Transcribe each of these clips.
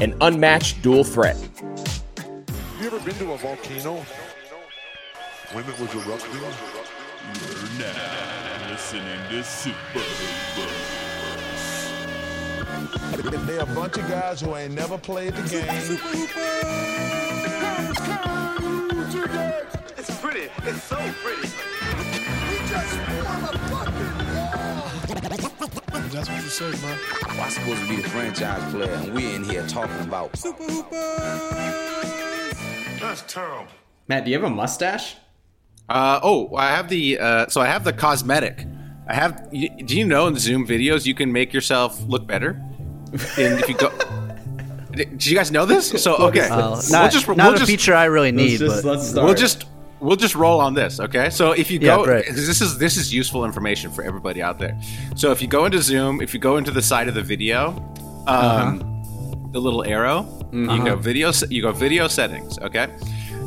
an unmatched dual threat. You ever been to a volcano when it was erupting? You're now listening to Super Hoopers. They're a bunch of guys who ain't never played the game. It's pretty. It's so pretty. That's what you say, man. I'm supposed to be the franchise player, and we're in here talking about Super Hoopers. That's terrible. Matt, do you have a mustache? Uh, oh, I have the uh, so I have the cosmetic. I have. y- Do you know in Zoom videos you can make yourself look better? And if you go, did you guys know this? So okay, Well, we'll not, just not we'll a just feature I really need, just- but let's start. we'll just we'll just roll on this. Okay, so if you Yeah, go, this is this is useful information for everybody out there. So if you go into Zoom, if you go into the side of the video, um, the little arrow, you go video, you go video settings. Okay,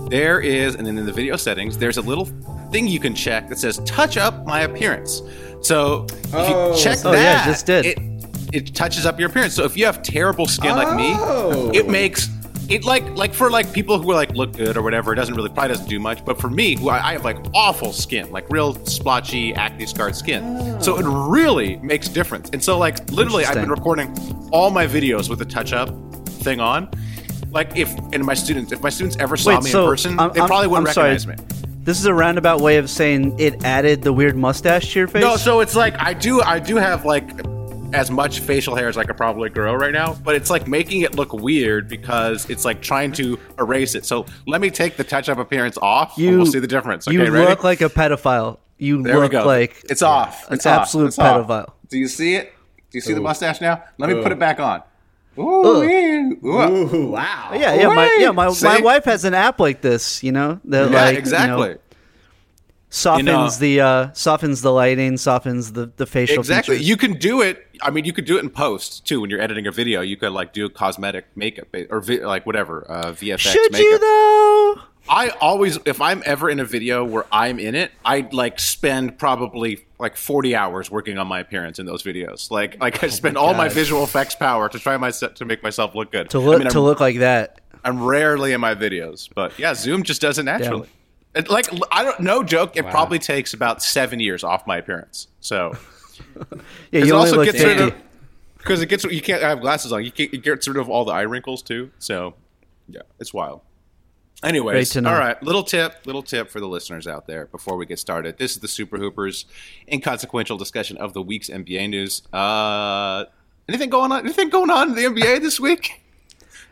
there is, and then in the video settings, there's a little thing you can check that says "touch up my appearance." So if Oh. you check Oh, that, yeah, just did. It, it touches up your appearance. So if you have terrible skin like Oh. me, it makes it like like for like people who are like look good or whatever. It doesn't really probably doesn't do much. But for me, who I, I have like awful skin, like real splotchy acne scarred skin, so it really makes difference. And so like literally, I've been recording all my videos with the touch up thing on. Like if and my students, if my students ever saw Wait, me so in person, I'm- they I'm- probably wouldn't I'm sorry. recognize me. this is a roundabout way of saying it added the weird mustache to your face. No, so it's like I do I do have like as much facial hair as I could probably grow right now, but it's like making it look weird because it's like trying to erase it. So let me take the touch up appearance off you and we'll see the difference. Okay, you ready? look like a pedophile. You there we look go. like it's off. an It's off. absolute It's off. pedophile. Do you see it? Do you see the mustache now? Let me put it back on. Ooh, Ugh. Ooh. Ooh, wow. Yeah, yeah, my yeah, my, See? my wife has an app like this, you know, that Yeah, like you know, exactly. Softens You know- the uh softens the lighting, softens the the facial Exactly. features. You can do it. I mean, you could do it in post too when you're editing a video. You could like do cosmetic makeup or vi- like whatever uh, VFX. Should makeup. you though? I always, if I'm ever in a video where I'm in it, I like spend probably like 40 hours working on my appearance in those videos. Like, like I spend all my visual effects power to try my to make myself look good. To look I mean, to I'm, look like that. I'm rarely in my videos, but yeah, Zoom just does it naturally. Like, I don't, no joke. It probably takes about seven years off my appearance. So Yeah, you only also look gets rid 50. of because it gets you can't have glasses on. You can't, it gets rid of all the eye wrinkles too. So yeah, it's wild. Anyways, Great to know. all right. Little tip, little tip for the listeners out there before we get started. This is the Super Hoopers inconsequential discussion of the week's NBA news. Uh, anything going on? Anything going on in the NBA this week?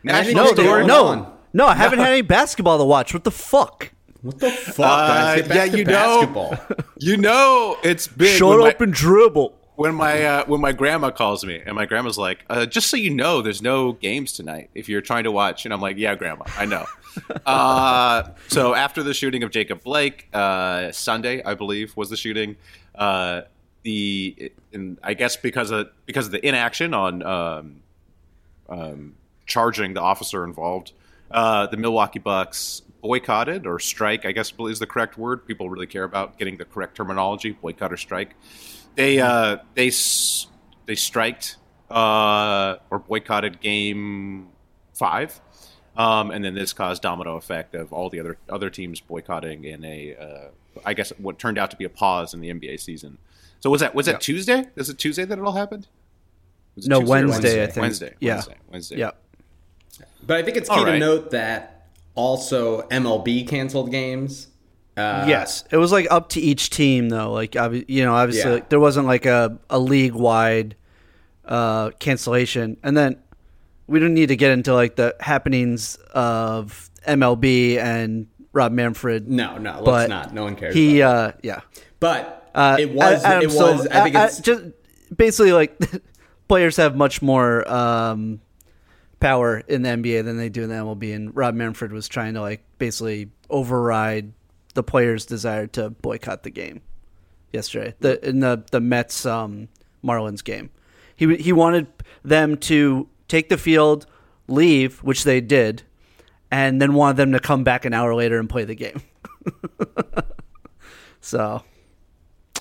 National No, What's no. No, I haven't had any basketball to watch. What the fuck? What the fuck, Uh, yeah, you know- basketball. You know it's big. Shut when my- and dribble. when my uh, when my grandma calls me and my grandma's like, uh, just so you know, there's no games tonight if you're trying to watch. And I'm like, yeah, grandma, I know. uh, so after the shooting of Jacob Blake, uh, Sunday, I believe, was the shooting. Uh, the and I guess because of because of the inaction on um, um, charging the officer involved, uh, the Milwaukee Bucks boycotted or strike. I guess is the correct word. People really care about getting the correct terminology: boycott or strike. They uh, they they striked uh, or boycotted game five, um, and then this caused domino effect of all the other other teams boycotting in a uh, I guess what turned out to be a pause in the NBA season. So was that was that Tuesday? Is it Tuesday that it all happened? Was it No, Tuesday or Wednesday, I think. Wednesday. Yeah. Wednesday. Wednesday. Yeah. But I think it's key All to note that also MLB canceled games. Uh, yes, it was like up to each team though. Like you know, obviously Yeah. like, there wasn't like a, a league wide uh, cancellation, and then we don't need to get into like the happenings of MLB and Rob Manfred. No, no, let's but not. No one cares. He, uh, yeah, But uh, it was. Adam, it was. I think it's uh, just basically like players have much more um, power in the NBA than they do in the MLB, and Rob Manfred was trying to like basically override the players' desire to boycott the game yesterday. The in the the Mets um, Marlins game, he he wanted them to take the field, leave, which they did, and then wanted them to come back an hour later and play the game. so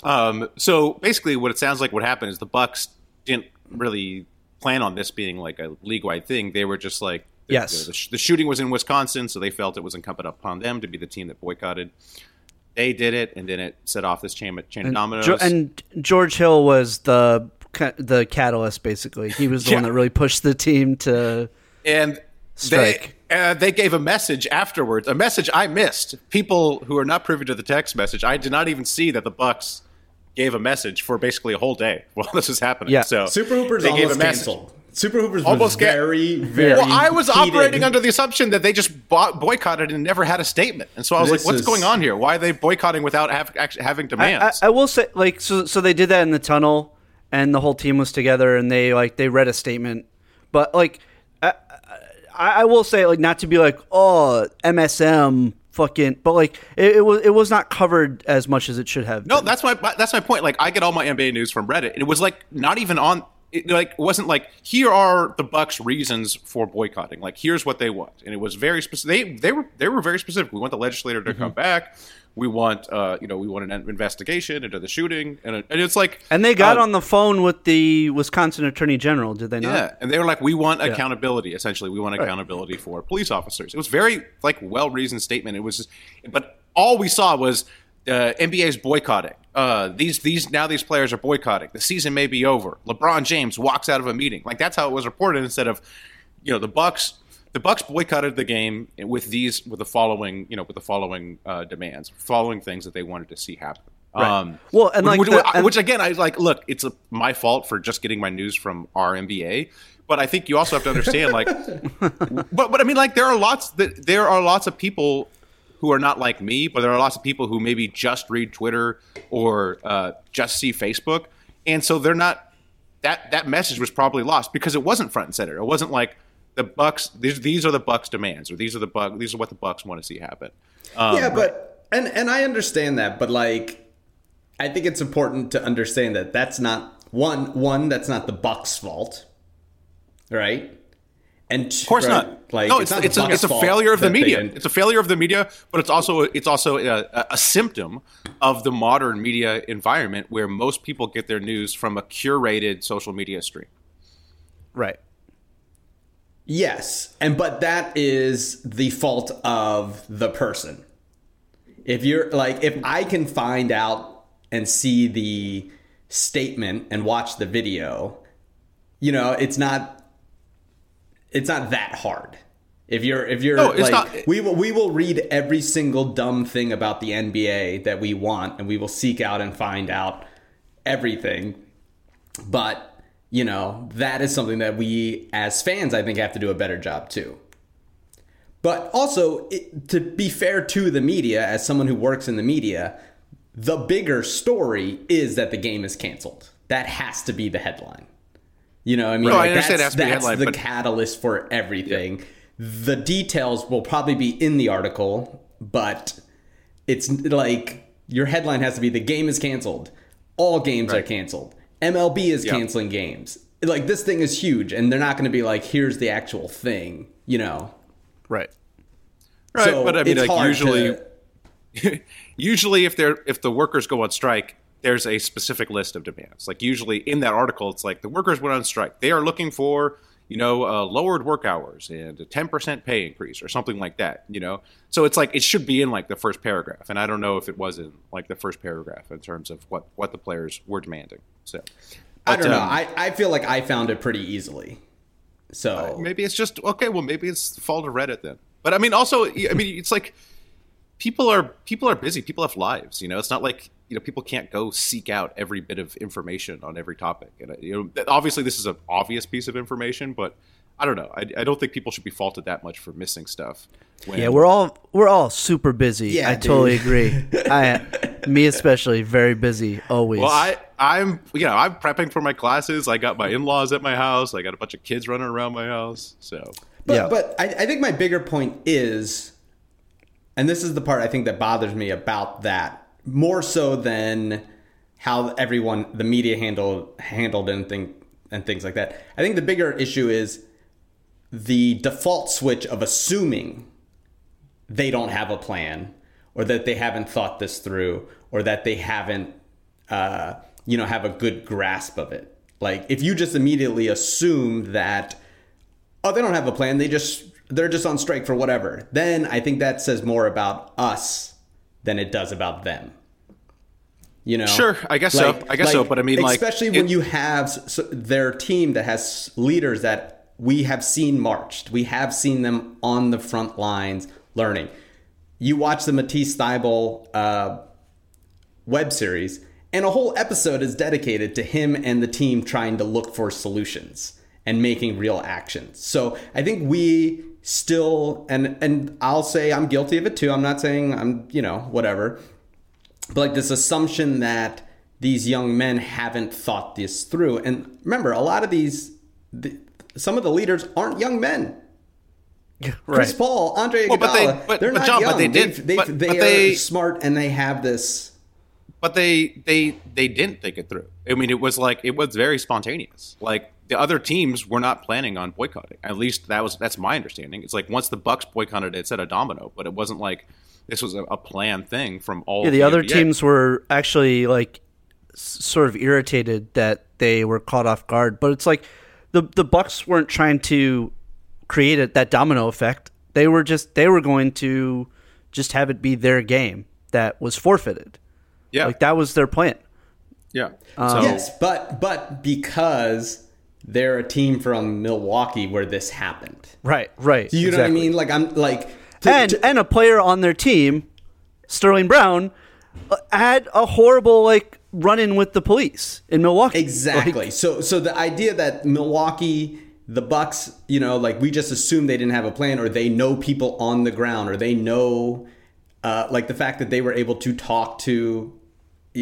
Um, so basically, what it sounds like what happened is the Bucks didn't really plan on this being like a league wide thing. They were just like, the, Yes. the, the shooting was in Wisconsin, so they felt it was incumbent upon them to be the team that boycotted. They did it, and then it set off this chain, chain of dominoes. Jo- and George Hill was the the catalyst. Basically, he was the one that really pushed the team to. and Strike. they uh, they gave a message afterwards, a message I missed. People who are not privy to the text message, I did not even see that the Bucks gave a message for basically a whole day while this was happening. Yeah. so Super Hoopers they gave almost a message. canceled. Super Hoopers Almost was very, very. Well, I was heated. operating under the assumption that they just bought, boycotted and never had a statement, and so I was This like, "What's is- going on here? Why are they boycotting without have, actually having I, I, demands?" I will say, like, so so they did that in the tunnel, and the whole team was together, and they like they read a statement, but like, I, I, I will say, like, not to be like, oh, MSM, fucking, but like, it, it was it was not covered as much as it should have. no, been. that's my that's my point. Like, I get all my NBA news from Reddit, and it was like not even on. It, like, it wasn't like here are the Bucks' reasons for boycotting. Like, here's what they want, and it was very specific. They they were they were very specific. We want the legislator to mm-hmm. come back. We want uh you know we want an investigation into the shooting, and, and it's like and they got uh, on the phone with the Wisconsin Attorney General, did they not? Yeah, and they were like, "We want accountability." Essentially, we want accountability for police officers. It was very like well reasoned statement. It was, just, but all we saw was uh, NBA's boycotting. Uh, these these now these players are boycotting. The season may be over. LeBron James walks out of a meeting. Like that's how it was reported instead of, you know, the Bucks. The Bucks boycotted the game with these with the following you know with the following uh, demands, following things that they wanted to see happen. Um, Well, and, like, which, the- and- which again, I like. Look, it's a, my fault for just getting my news from our NBA, but I think you also have to understand, like, but but I mean, like, there are lots that there are lots of people who are not like me, but there are lots of people who maybe just read Twitter or uh, just see Facebook, and so they're not. That that message was probably lost because it wasn't front and center. It wasn't like the Bucks. These these are the Bucks demands, or these are the Buck. These are what the Bucks want to see happen. Um, yeah, but and and I understand that, but like, I think it's important to understand that that's not one one that's not the Bucks' fault, right? And Of course not. Like, no, it's it's, the a, it's a failure of the media. didn't- It's a failure of the media, but it's also it's also a, a symptom of the modern media environment where most people get their news from a curated social media stream. Right. Yes, and but that is the fault of the person. If you're like, if I can find out and see the statement and watch the video, you know, it's not it's not that hard. If you're if you're No, it's like not- we will we will read every single dumb thing about the NBA that we want and we will seek out and find out everything. But, you know, that is something that we as fans I think have to do a better job too. But also, it, to be fair to the media, as someone who works in the media, the bigger story is that the game is canceled. That has to be the headline. You know, I mean, No, I Like, understand it that's, has to be the that's headline, the but- catalyst for everything. The details will probably be in the article, but it's like your headline has to be the game is canceled. All games are canceled. MLB is Yeah. canceling games. Like this thing is huge, and they're not going to be like, here's the actual thing. You know, Right. Right, So but I mean, like usually, to- usually if they're if the workers go on strike, there's a specific list of demands. Like usually in that article, it's like the workers went on strike. They are looking for you know uh, lowered work hours and a ten percent pay increase or something like that. You know, so it's like it should be in like the first paragraph, and I don't know if it was in like the first paragraph in terms of what what the players were demanding. So I don't know. um, I, I feel like I found it pretty easily. So maybe it's just okay. Well, maybe it's the fault of Reddit then. But I mean, also, I mean, it's like people are people are busy. People have lives. You know, it's not like you know people can't go seek out every bit of information on every topic. And uh, you know, obviously, this is an obvious piece of information, but I don't know. I, I don't think people should be faulted that much for missing stuff. When, Yeah, we're all we're all super busy. Yeah, I dude. totally agree. I, me especially, very busy always. Well, I I'm you know I'm prepping for my classes. I got my in laws at my house. I got a bunch of kids running around my house. So But, Yeah. but I, I think my bigger point is, and this is the part I think that bothers me about that more so than how everyone, the media handled handled and thing and things like that. I think the bigger issue is the default switch of assuming they don't have a plan or that they haven't thought this through or that they haven't uh, you know have a good grasp of it. Like if you just immediately assume that oh they don't have a plan they just they're just on strike for whatever then i think that says more about us than it does about them. You know? Sure, I guess so. I guess so, but I mean, like, especially when it- you have their team that has leaders that we have seen marched we have seen them on the front lines learning. You watch the matisse Thybulle, uh, web series and a whole episode is dedicated to him and the team trying to look for solutions and making real actions so i think we still and and i'll say i'm guilty of it too. I'm not saying i'm you know whatever. But like this assumption that these young men haven't thought this through. And remember a lot of these the, some of the leaders aren't young men. Chris right. Paul, Andre Well, but they- Iguodala, but- they're but not John, but they did- They've- they've- but- they but are they- smart and they have this. But they they they didn't think it through. I mean, it was like it was very spontaneous. Like the other teams were not planning on boycotting. At least that was that's my understanding. It's like once the Bucks boycotted, it said a domino, but it wasn't like this was a, a planned thing from all. yeah, of the other NBA. teams were actually like sort of irritated that they were caught off guard. But it's like the the Bucks weren't trying to create a, that domino effect. They were just they were going to just have it be their game that was forfeited. Yeah, Like that was their plan. yeah. Um, Yes, but but because they're a team from Milwaukee where this happened. Right, right. Do you know what I mean? Like I'm like to- and to- and a player on their team, Sterling Brown, uh, had a horrible like run in with the police in Milwaukee. Exactly. Like, so so the idea that Milwaukee, the Bucks, you know, like we just assume they didn't have a plan, or they know people on the ground, or they know, uh, like the fact that they were able to talk to,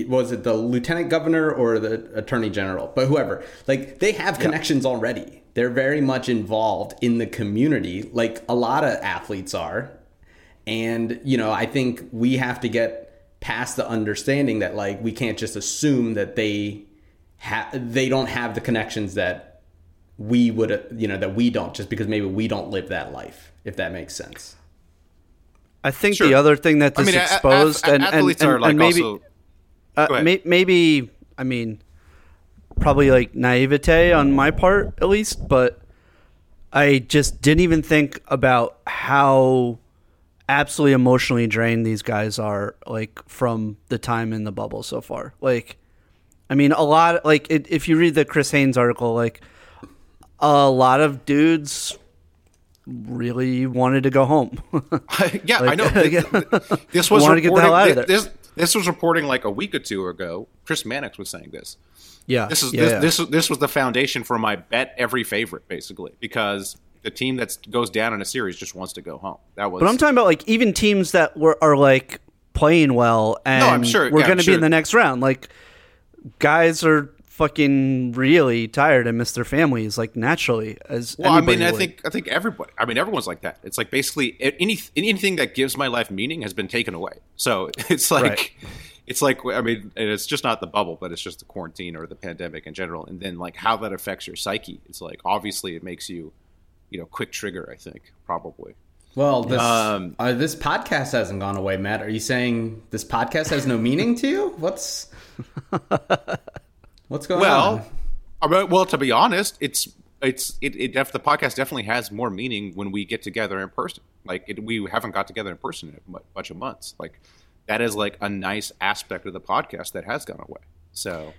was it the lieutenant governor or the attorney general, but whoever, like they have connections already. They're very much involved in the community, like a lot of athletes are. And, you know, I think we have to get past the understanding that like we can't just assume that they have, they don't have the connections that we would you know that we don't just because maybe we don't live that life if that makes sense. I think Sure. the other thing that I this mean, a- a- exposed a- and, and, athletes and, are like and maybe also. Uh, may, maybe I mean probably like naivete on my part at least, but I just didn't even think about how absolutely emotionally drained these guys are like from the time in the bubble so far. Like I mean a lot like it, if you read the Chris Haynes article like a lot of dudes really wanted to go home. yeah, I know. This, this was Wanted to get the hell out of there. This, this was reporting like a week or two ago. Chris Mannix was saying this. yeah. This is yeah, this, yeah. this this was the foundation for my bet every favorite basically because the team that goes down in a series just wants to go home. That was But I'm talking about like even teams that were are like playing well and I'm sure- we're yeah, going to sure. be in the next round. Like guys are fucking really tired and miss their families like naturally as Well, I anybody mean, I think I think everybody. I mean, everyone's like that. It's like basically any anything that gives my life meaning has been taken away. So it's like Right. it's like I mean, and it's just not the bubble, but it's just the quarantine or the pandemic in general. And then like how that affects your psyche. It's like obviously it makes you, you know, quick trigger. I think probably. Well, this Um, uh, this podcast hasn't gone away, Matt. Are you saying this podcast has no meaning to you? What's what's going on? Well, I well, to be honest, it's it's it, it def, the podcast definitely has more meaning when we get together in person. Like it, we haven't got together in person in a bunch of months. Like that is like a nice aspect of the podcast that has gone away. So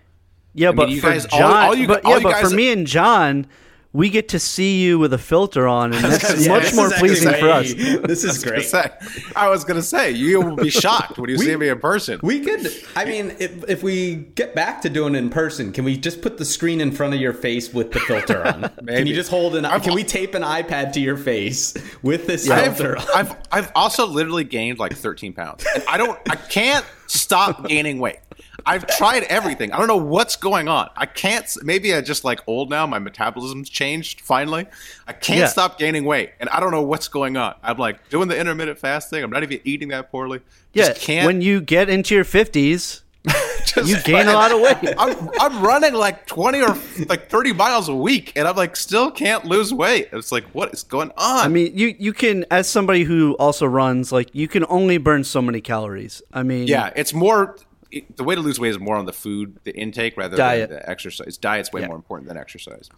Yeah, mean, but you for guys- all- John, all you- but yeah, but guys- for me and John, we get to see you with a filter on, and that's Yeah, much more is actually pleasing for us. This is gonna great. say, I was gonna say you will be shocked when you see me in person. We could. I mean, if, if we get back to doing it in person, can we just put the screen in front of your face with the filter on? Can you just hold an? I've- can we tape an iPad to your face with this I've, filter? on? I've I've also literally gained like 13 pounds. And I don't I can't stop gaining weight. I've tried everything. I don't know what's going on. I can't. Maybe I just like old now. My metabolism's changed finally. I can't Yeah. stop gaining weight, and I don't know what's going on. I'm like doing the intermittent fasting. I'm not even eating that poorly. Yeah, Just can't. when you get into your fifties, just you gain a lot of weight. I'm, I'm running like 20 or like 30 miles a week, and I'm like still can't lose weight. It's like what is going on? I mean, you you can as somebody who also runs, like you can only burn so many calories. I mean, Yeah, it's more. It, the way to lose weight is more on the food, the intake, rather Diet. than the exercise. Diet's way Yeah. more important than exercise.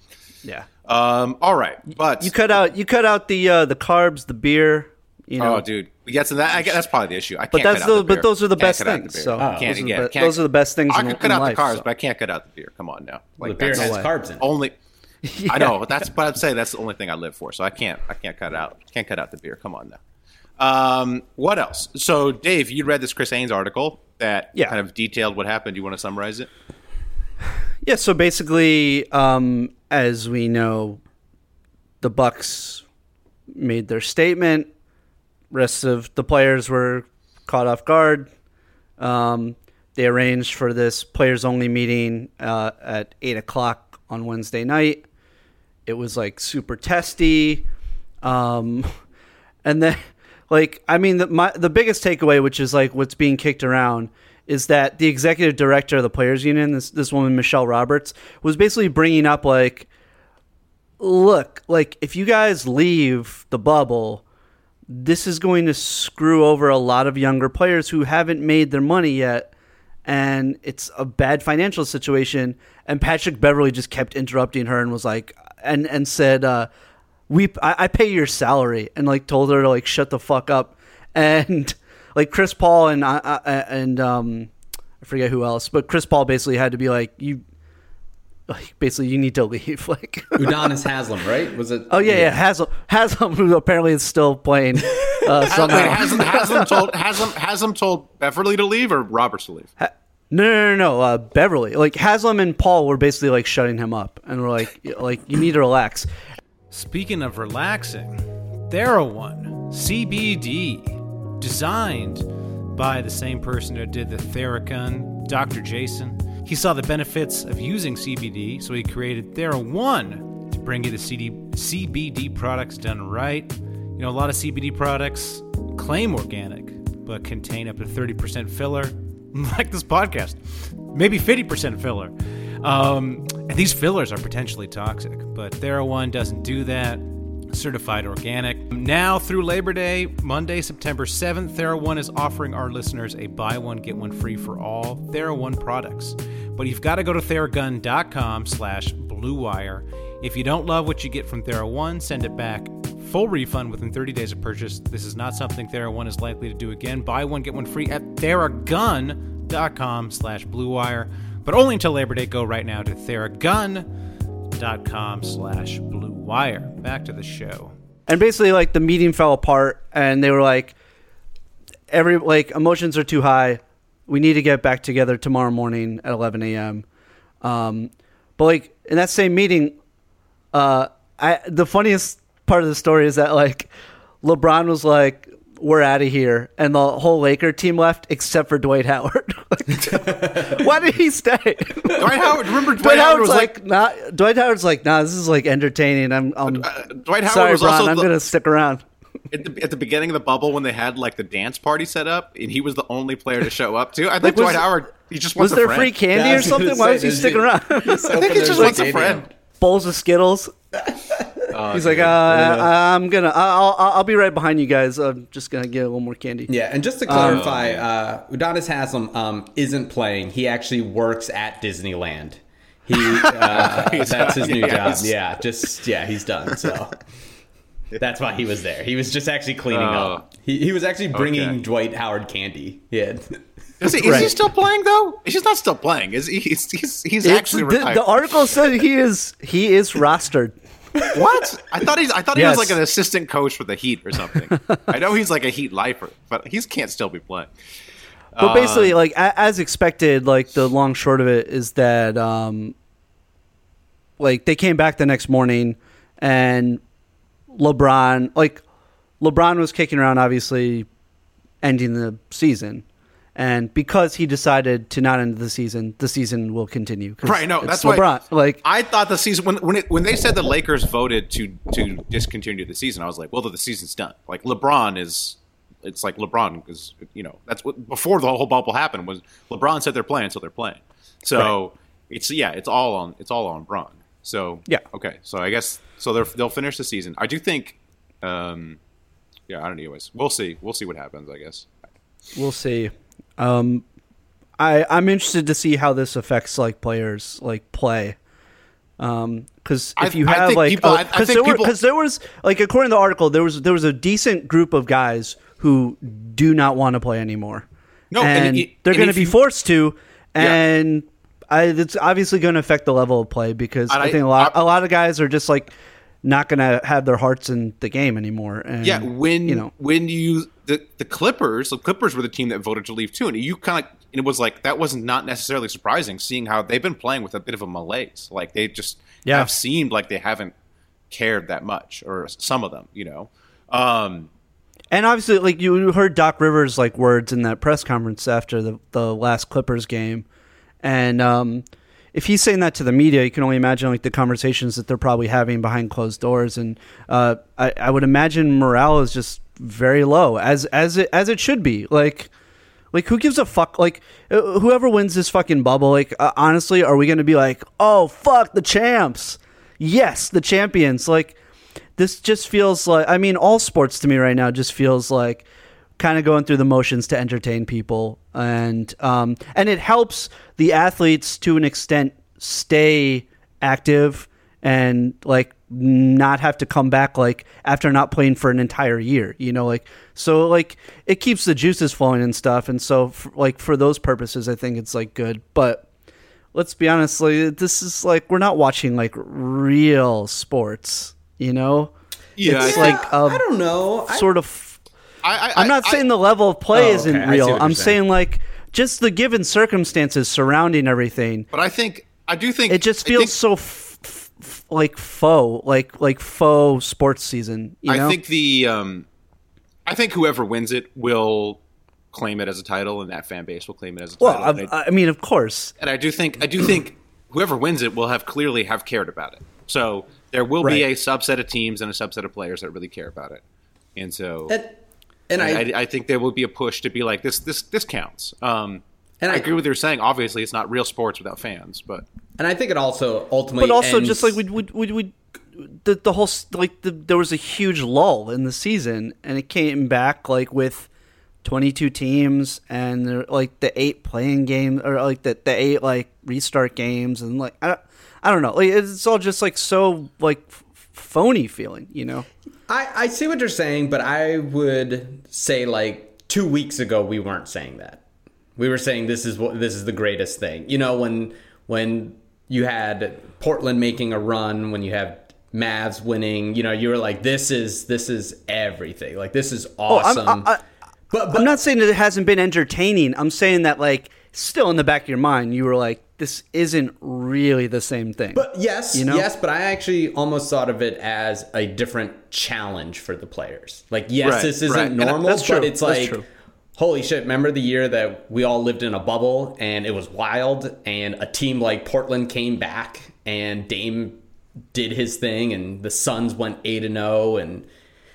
yeah. Um, all right, but You cut out you cut out the uh, the carbs, the beer. You know, oh, dude, we get to that. I get, that's probably the issue. I can't. but that's cut out the, beer. but those are the Can't best cut the things. beer. So can't, those, are the, yeah, be- can't- those are the best things. I in, can cut in out life, the carbs, so. but I can't cut out the beer. Come on now, the like beer has way. carbs in it. only. I know, but that's but I'd say that's the only thing I live for. So I can't I can't cut out can't cut out the beer. Come on now. Um, what else? So Dave, you read this Chris Haynes article that Yeah. kind of detailed what happened. Do you want to summarize it? Yeah, so basically, um, as we know, the Bucks made their statement. Rest of the players were caught off guard. Um, they arranged for this players-only meeting uh, at eight o'clock on Wednesday night. It was like super testy, um, and then like I mean the my the biggest takeaway, which is like what's being kicked around, is that the executive director of the players union, this this woman Michelle Roberts, was basically bringing up like, look, like if you guys leave the bubble, this is going to screw over a lot of younger players who haven't made their money yet, and it's a bad financial situation. And Patrick Beverley just kept interrupting her and was like, and and said, uh, "We, I, I pay your salary," and like told her to like shut the fuck up. And like Chris Paul and I, uh, and um, I forget who else, but Chris Paul basically had to be like, you, like basically you need to leave, like. Udonis Haslem, right? Was it? Oh yeah, yeah. Haslem, Haslem, who apparently is still playing uh, somehow. hasn't hasn't told hasn't hasn't told Beverley to leave or Roberts to leave? No, no, no, no. Uh, Beverley, like Haslem and Paul were basically like shutting him up, and we're like, like you need to relax. Speaking of relaxing, Theraone CBD, designed by the same person who did the Theragun, Dr. Jason. He saw the benefits of using CBD, so he created Theraone to bring you the CD, CBD products done right. You know, a lot of CBD products claim organic, but contain up to 30% filler, like this podcast, maybe 50% filler. Um, and these fillers are potentially toxic, but Theraone doesn't do that. Certified organic. Now through Labor Day, Monday, September 7th, Theraone is offering our listeners a buy one, get one free for all Theraone products. But you've got to go to theragun.com slash bluewire. If you don't love what you get from Theraone, send it back. Full refund within 30 days of purchase. This is not something Theraone is likely to do again. Buy one, get one free at theragun.com slash bluewire. But only until Labor Day. Go right now to theragun.com slash blue wire. Back to the show. And basically, like the meeting fell apart, and they were like, every like emotions are too high. We need to get back together tomorrow morning at 11 a.m. Um, but like in that same meeting, uh, I the funniest part of the story is that like LeBron was like, "We're out of here," and the whole Laker team left except for Dwight Howard. Why did he stay? Dwight Howard, remember Dwight, Dwight Howard was like, like, nah. Dwight Howard's like, nah. This is like entertaining. I'm, I'm uh, Dwight Howard sorry, was Bron. also I'm the- gonna stick around. at the, at the beginning of the bubble when they had like the dance party set up, and he was the only player to show up too. I think Like, was- Dwight Howard, he just Was wants there friend. free candy Yeah, or something? Why say, was he sticking around? I think he just wants a friend. Bowls of Skittles. Uh, He's like, uh, I, I'm gonna, I'll, I'll, I'll be right behind you guys. I'm just gonna get a little more candy. Yeah, and just to clarify, uh, Udonis Haslem um, isn't playing. He actually works at Disneyland. He uh, that's his new job. he's- Yeah, just yeah, he's done. So that's why he was there. He was just actually cleaning Oh. up. He, he was actually bringing Okay. Dwight Howard candy. Yeah. Is, he, is he still playing though? He's not still playing. Is he? He's he's, he's It's- actually the, retired. the article said he is he is rostered. what? I thought he's. I thought he was like an assistant coach for the Heat or something. I know he's like a Heat lifer, but he can't still be playing. But Uh, basically, like a, as expected, like the long short of it is that, um, like they came back the next morning, and LeBron, like LeBron was kicking around, obviously ending the season, and because he decided to not end the season, the season will continue. Right, no, that's LeBron. why. Like I thought the season when when it, when they said the Lakers voted to to discontinue the season, I was like, well, the season's done. Like LeBron is, it's like LeBron because you know, that's what before the whole bubble happened was LeBron said they're playing, so they're playing. So it's yeah, it's all on it's all on Bron. So Yeah. okay. So I guess so they're, they'll finish the season. I do think, um, yeah, I don't know. Anyways, we'll see. We'll see what happens. I guess. We'll see. Um, I I'm interested to see how this affects like players like play. Um, because if you I have like, people- I- I because there were people- because there was like according to the article there was there was a decent group of guys who do not want to play anymore. No, and, and it- they're going to be forced to, Yeah. and I, it's obviously going to affect the level of play because I, I- think a lot I- a lot of guys are just like not going to have their hearts in the game anymore. And, Yeah, when you know when you the the Clippers, the Clippers were the team that voted to leave too, and you kind of and it was like that was not necessarily surprising, seeing how they've been playing with a bit of a malaise. Like they just Yeah. have seemed like they haven't cared that much, or some of them, you know. Um, And obviously, like you heard Doc Rivers like words in that press conference after the the last Clippers game, and um, if he's saying that to the media, you can only imagine like the conversations that they're probably having behind closed doors. And uh, I, I would imagine morale is just very low, as as it as it should be. Like. Like who gives a fuck? Like uh, whoever wins this fucking bubble. Like uh, honestly, are we gonna be like, oh fuck the champs? Yes, the champions. Like this just feels like I mean all sports to me right now just feels like kind of going through the motions to entertain people. And um and it helps the athletes to an extent stay active and like not have to come back like after not playing for an entire year you know like so like it keeps the juices flowing and stuff. And so f like for those purposes i think it's like good. But let's be honest like this is like we're not watching like real sports you know? Yeah, it's I like I um, don't know. Sort of I, I, i'm not I- saying the level of play Oh, isn't okay. Real i'm saying. saying like just the given circumstances surrounding everything but I think I do think it just feels think- so f- f- f- like faux like like faux sports season you know I think the um, I think whoever wins it will claim it as a title, and that fan base will claim it as a well title. And I- I, I mean of course and I do think I do think whoever wins it will have clearly have cared about it. So there will be a subset of teams and a subset of players that really care about it, and so and, and I, I, I, I think there will be a push to be like this. This this counts. Um, And I, I- agree with you saying. Obviously, it's not real sports without fans, but and I think it also ultimately but also ends- just like we we we, we the the whole like the, there was a huge lull in the season and it came back like with 22 teams and like the eight playing games or like the, the eight like restart games and like I, don't- I don't know like it's all just like so like f- phony feeling you know I, I see what you're saying, but I would say like two weeks ago we weren't saying that. We were saying this is what this is the greatest thing. You know, when when you had Portland making a run, when you have Mavs winning, you know, you were like, this is this is everything. Like this is Oh, I'm- awesome. I, I, but but I'm not saying that it hasn't been entertaining. I'm saying that like still in the back of your mind, you were like, this isn't really the same thing. But yes, You know? yes, but I actually almost thought of it as a different challenge for the players. Like, yes, Right, this isn't right. And normal, that's true. but it's That's like, true. holy shit! Remember the year that we all lived in a bubble and it was wild, and a team like Portland came back and Dame did his thing, and the Suns went eight and zero, and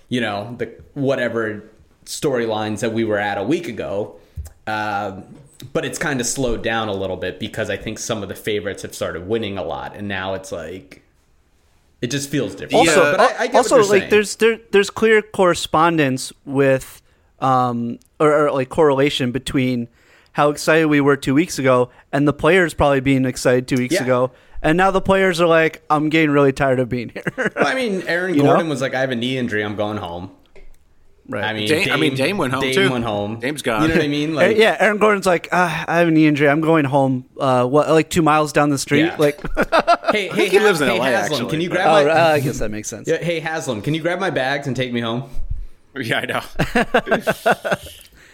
you know the whatever storylines that we were at a week ago. Um, but it's kind of slowed down a little bit because I think some of the favorites have started winning a lot, and now it's like, It just feels different. Also, but I, I get also what you're like saying. there's there there's clear correspondence with um or, or like correlation between how excited we were two weeks ago and the players probably being excited two weeks Yeah. ago, and now the players are like, I'm getting really tired of being here. Well, I mean, Aaron You know? Gordon was like, I have a knee injury. I'm going home. Right. I mean, Dame- I mean, Dame went home, Dame too. went home. Dame's gone. You know what I mean? Uh, Like, yeah, Aaron Gordon's like, uh, I have a knee injury. I'm going home. Uh, what, like two miles down the street? Yeah. Like, Hey, hey, he lives in hey, LA, Haslem, actually, can you but- grab oh, my? uh, I guess that makes sense. Yeah, hey Haslem, can you grab my bags and take me home? Yeah, I know.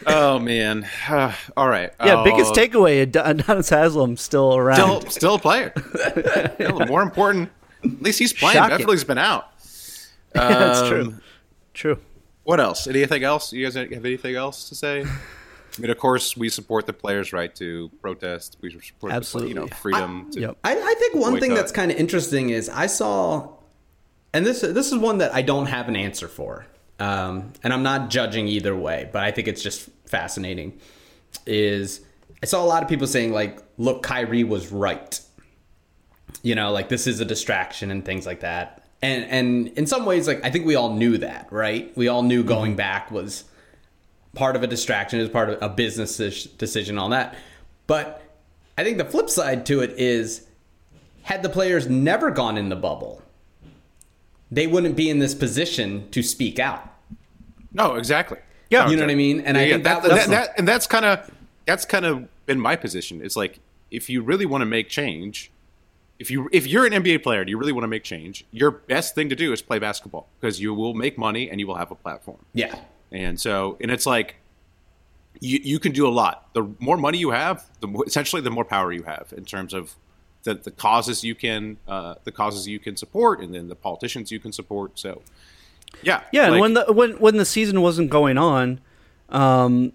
oh man. All right. Yeah, Uh, biggest takeaway: Adonis Haslem still around. Still, still a player. You know, more important, at least he's playing. Shocking. Beverley's been out. That's Um, true. True. What else? Anything else? You guys have anything else to say? I mean, of course, we support the players' right to protest. We support, the, Absolutely. you know, freedom. to, Yep. I, I think one thing Boycott. that's kind of interesting is I saw, and this this is one that I don't have an answer for, um, and I'm not judging either way, but I think it's just fascinating. Is I saw a lot of people saying like, "Look, Kyrie was right," you know, like this is a distraction and things like that. And and in some ways, like I think we all knew that, right? We all knew going mm-hmm. back was part of a distraction, is part of a business decision on that. But I think the flip side to it is had the players never gone in the bubble, they wouldn't be in this position to speak out. No, exactly. Yeah, you know what I mean? And I think that, was that, that- and that's kind of that's kind of been my position. It's like if you really want to make change, if you if you're an NBA player and you really want to make change, your best thing to do is play basketball because you will make money and you will have a platform. yeah. And so, and it's like you you can do a lot. The more money you have, the more, essentially the more power you have in terms of the, the causes you can uh, the causes you can support, and then the politicians you can support. So, yeah, Yeah, and like- when the when when the season wasn't going on, um,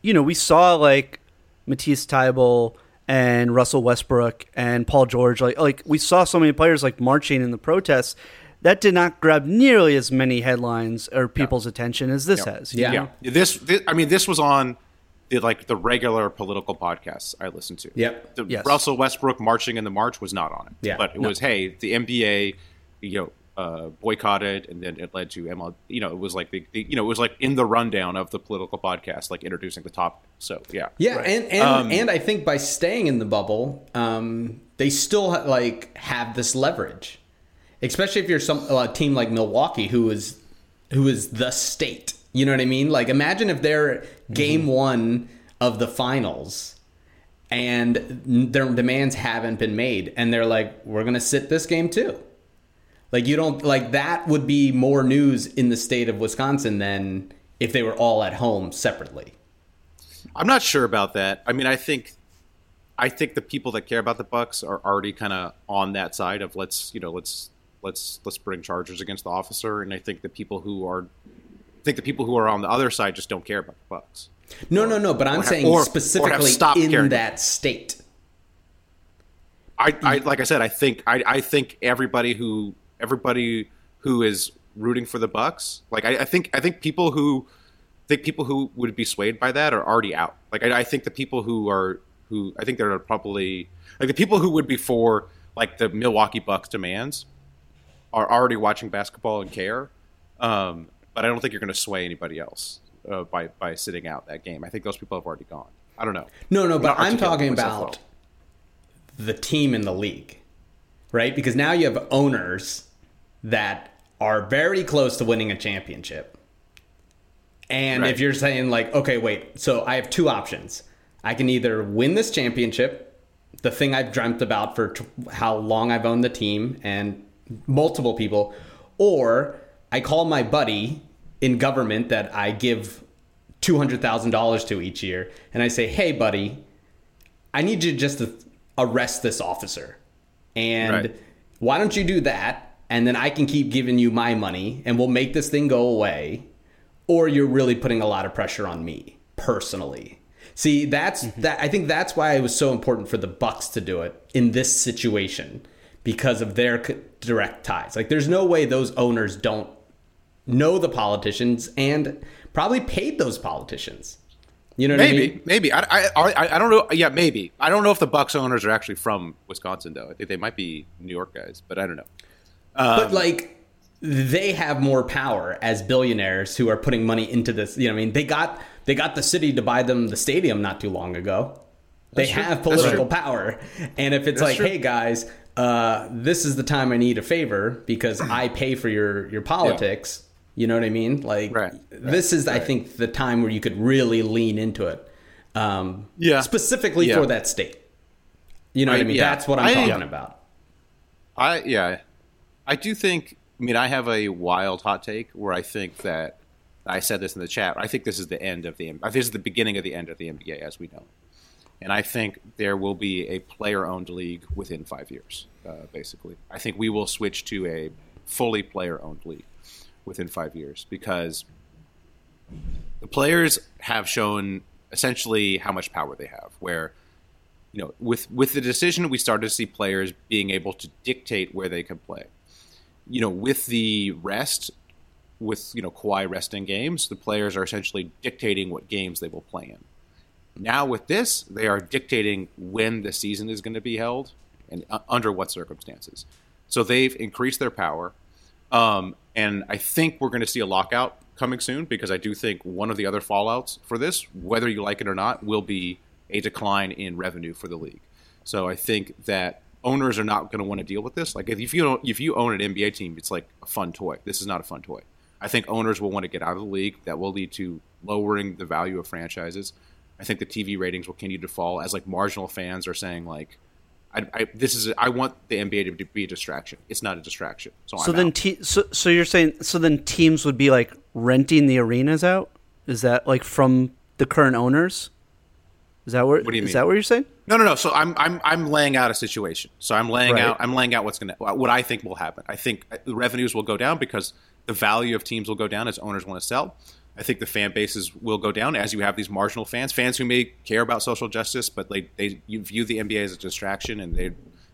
you know, we saw like Matisse Thybulle and Russell Westbrook and Paul George, like like we saw so many players like marching in the protests. That did not grab nearly as many headlines or people's attention as this has. you Yeah. know? Yeah, this, this I mean, this was on the like the regular political podcasts I listened to. Yep. The Yes. Russell Westbrook marching in the march was not on it. Yeah. but it was hey, the NBA, you know, uh, boycotted, and then it led to ML. You know, it was like the, the you know it was like in the rundown of the political podcast, like introducing the topic. So yeah, Yeah, and and, Um, and I think by staying in the bubble, um, they still like have this leverage, especially if you're some a team like Milwaukee, who is who is the state. You know what I mean? Like, imagine if they're game one of the finals, and their demands haven't been made, and they're like, "We're gonna sit this game too." Like, you don't like that would be more news in the state of Wisconsin than if they were all at home separately. I'm not sure about that. I mean, I think, I think the people that care about the Bucks are already kind of on that side of let's, you know, let's let's let's bring charges against the officer, and I think the people who are, I think the people who are on the other side just don't care about the Bucks. No, no, no. But I'm or saying or- or specifically stopped in caring. that state. I, I like I said, I think I, I think everybody who everybody who is rooting for the Bucks, like I, I think I think people who think people who would be swayed by that are already out. Like I, I think the people who are who I think there are probably like the people who would be for like the Milwaukee Bucks demands are already watching basketball and care. Um, but I don't think you're going to sway anybody else uh, by by sitting out that game. I think those people have already gone. I don't know. No, no, but I'm talking about well. the team in the league, right? Because now you have owners that are very close to winning a championship. And Right. if you're saying, like, okay, wait, so I have two options. I can either win this championship, the thing I've dreamt about for t- how long I've owned the team and multiple people, or I call my buddy in government that I give $200,000 to each year and I say, hey, buddy, I need you just to arrest this officer. And Right. why don't you do that? And then I can keep giving you my money and we'll make this thing go away. Or you're really putting a lot of pressure on me personally. See, that's mm-hmm. that I think that's why it was so important for the Bucks to do it in this situation because of their direct ties. Like there's no way those owners don't know the politicians and probably paid those politicians. You know what I Maybe, mean? maybe. I, I, I don't know. Yeah, maybe. I don't know if the Bucks owners are actually from Wisconsin, though. I think they might be New York guys, but I don't know. But like they have more power as billionaires who are putting money into this. You know, what I mean, they got they got the city to buy them the stadium not too long ago. They That's have political power, and if it's That's like, true. hey guys, uh, this is the time I need a favor because I pay for your your politics. You know what I mean? Like, this is, I think, the time where you could really lean into it. Um, Yeah. specifically Yeah. for that state. You know what I mean? yeah. That's what I'm I- talking yeah. about. I yeah, I do think. I mean, I have a wild hot take where I think that I said this in the chat. I think this is the end of the. This is the beginning of the end of the NBA as we know, it. and I think there will be a player-owned league within five years. Uh, basically, I think we will switch to a fully player-owned league within five years because the players have shown essentially how much power they have. Where you know, with with the decision, we started to see players being able to dictate where they can play. You know, with the rest, with you know Kawhi resting games, the players are essentially dictating what games they will play in. Now with this, they are dictating when the season is going to be held and uh, under what circumstances. So they've increased their power, um, and I think we're going to see a lockout coming soon because I do think one of the other fallouts for this, whether you like it or not, will be a decline in revenue for the league. So I think that owners are not going to want to deal with this. Like if you don't, if you own an NBA team, it's like a fun toy. This is not a fun toy. I think owners will want to get out of the league. That will lead to lowering the value of franchises. I think the TV ratings will continue to fall as like marginal fans are saying like, I, I this is I want the NBA to be a distraction. It's not a distraction. So, So then, te- so so you're saying so then teams would be like renting the arenas out? Is that like from the current owners? Is that what? What do you is mean? that what you're saying? No, no, no. So I'm I'm I'm laying out a situation. So I'm laying Right. out I'm laying out what's gonna what I think will happen. I think the revenues will go down because the value of teams will go down as owners want to sell. I think the fan bases will go down as you have these marginal fans, fans who may care about social justice, but they they you view the NBA as a distraction and they